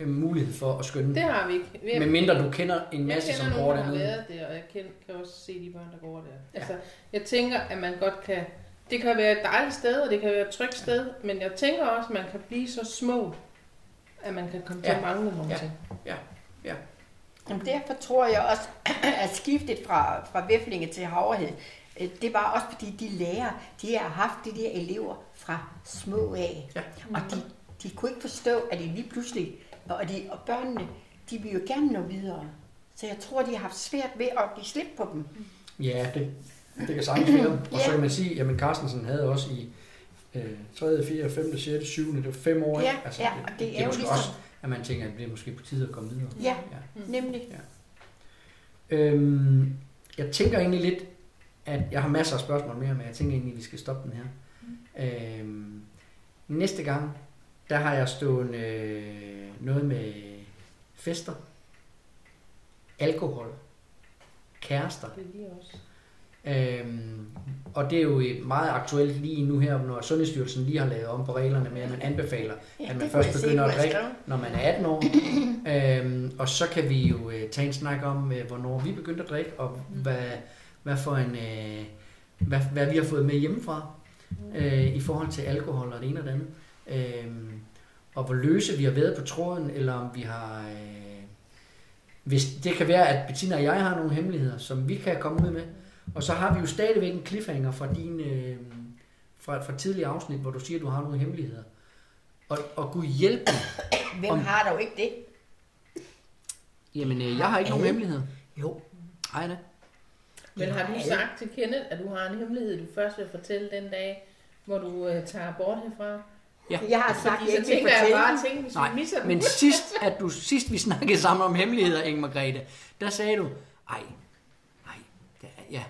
mulighed for at skønne. Det har vi ikke. Vi Med mindre du kender en masse, jeg som kender går nogen, der har dernede. været der, og jeg kan, kan også se de børn, der går der. Altså, jeg tænker, at man godt kan... Det kan være et dejligt sted, og det kan være et trygt sted, men jeg tænker også, at man kan blive så små, at man kan komme til Ja. at mangle nogle Ja. ting. Jamen, derfor tror jeg også, <clears throat> at skiftet fra, fra Væflinge til Havrehed, øh, det var også fordi de lærer, de har haft de der elever fra små af. Ja. Og de, de kunne ikke forstå, at de lige pludselig, og, de, og børnene, de vil jo gerne nå videre. Så jeg tror, de har haft svært ved at give slip på dem. Ja, det, det kan sagtens være. Og så Ja. kan man sige, at Carstensen havde også i øh, 3., 4., 5., 6., 7., det var fem år. Ja, ja, og det er jo ligesom- også, at man tænker, at det er måske på tide at komme videre. Ja, Mm. nemlig. Øhm, jeg tænker egentlig lidt, at jeg har masser af spørgsmål mere, men jeg tænker egentlig, at vi skal stoppe den her. Øhm, næste gang, der har jeg stående øh, noget med fester, alkohol, kærester, Det er lige også. Øhm, og det er jo meget aktuelt lige nu her, når Sundhedsstyrelsen lige har lavet om på reglerne med, at man anbefaler, Ja, at man først begynder at drikke, når man er 18 år. øhm, og så kan vi jo øh, tage en snak om, øh, hvornår vi begyndte at drikke, og hvad, hvad, for en, øh, hvad, hvad vi har fået med hjemmefra øh, i forhold til alkohol og det ene og det andet. Øhm, og hvor løse vi har været på tråden, eller om vi har... Øh, hvis det kan være, at Bettina og jeg har nogle hemmeligheder, som vi kan komme ud med. Og så har vi jo stadigvæk en cliffhanger fra din øh, fra, fra tidligere afsnit, hvor du siger, at du har nogle hemmeligheder. Og, og Gud hjælp mig. Hvem Om- har dog ikke det? Jamen, øh, jeg har ikke nogen hemmelighed. Jo. Hej da. Men har du sagt til Kenneth, at du har en hemmelighed, du først vil fortælle den dag, hvor du øh, tager bort herfra? Jeg har sagt, Fordi jeg ikke tænker jeg bare, den. tænke, hvis vi Nej, misser den. men sidst, at du, sidst vi snakkede sammen om hemmeligheder, Inge Margrethe, der sagde du, ej, ej, det er, ja,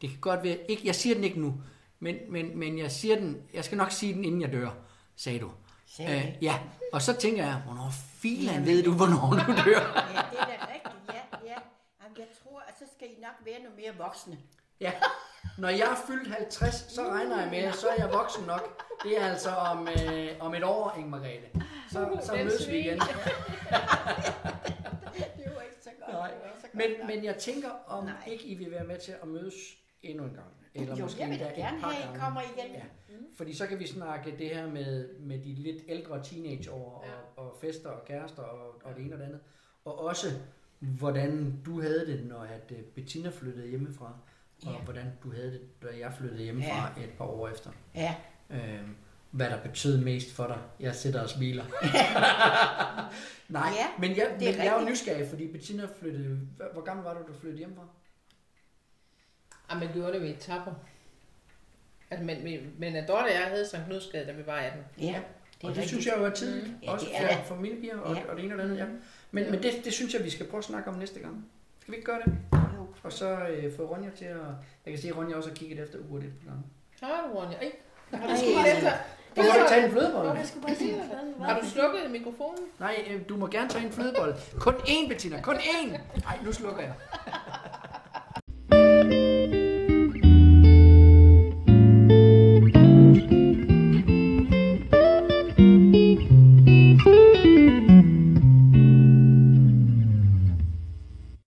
det kan godt være, ikke, jeg siger den ikke nu, men, men, men jeg siger den, jeg skal nok sige den, inden jeg dør, sagde du. Sagde Øh, ja, og så tænker jeg, hvornår filan ved du, hvornår du dør? Ja, det er da rigtigt, ja, ja. Jamen, jeg tror, at så skal I nok være noget mere voksne. Ja, når jeg er fyldt 50, så regner jeg med, så er jeg voksen nok. Det er altså om, øh, om et år, Inge Margrethe. Så, så mødes vi igen. <laughs> Det var ikke så godt. Nej, så Men, men jeg tænker, om Nej. ikke I vil være med til at mødes endnu en gang. Eller jo, måske jeg vil da gerne have, at I kommer igen. Ja. Fordi så kan vi snakke det her med, med de lidt ældre teenageår Ja. og, og fester og kærester og, og det ene og det andet. Og også, hvordan du havde det, når at øh, Bettina flyttede hjemmefra. Og Ja. hvordan du havde det, da jeg flyttede hjemmefra et par år efter. Ja, Øhm, hvad der betød mest for dig. Jeg sidder og smiler. <laughs> Nej, Ja, men, jeg, men det er jeg er jo nysgerrig, fordi Bettina flyttede... Hvor hvor gammel var du, du flyttede hjemmefra? Jamen, jeg gjorde det ved etapper. Altså, men, men, men at Dorte og jeg havde Sankt Knudsgade, da vi var 18. ja. Det er og det rigtigt. synes jeg jo er tidligt, Mm. mm. Ja, også det er det. for, for mine piger og, Ja. og det ene og det andet. Ja. Men, Ja. men det, det synes jeg, vi skal prøve at snakke om næste gang. Skal vi ikke gøre det? Og så øh, få Ronja til at... Jeg kan se, at Ronja også har kigget efter uret et par gange. Har du, Ronja? Ej, har du slukket efter? Du må ikke tage en flødebolle. Jeg skulle bare. Har du slukket mikrofonen? Nej, øh, du må gerne tage en flødebolle. Kun én, Bettina. Kun én. Nej, nu slukker jeg.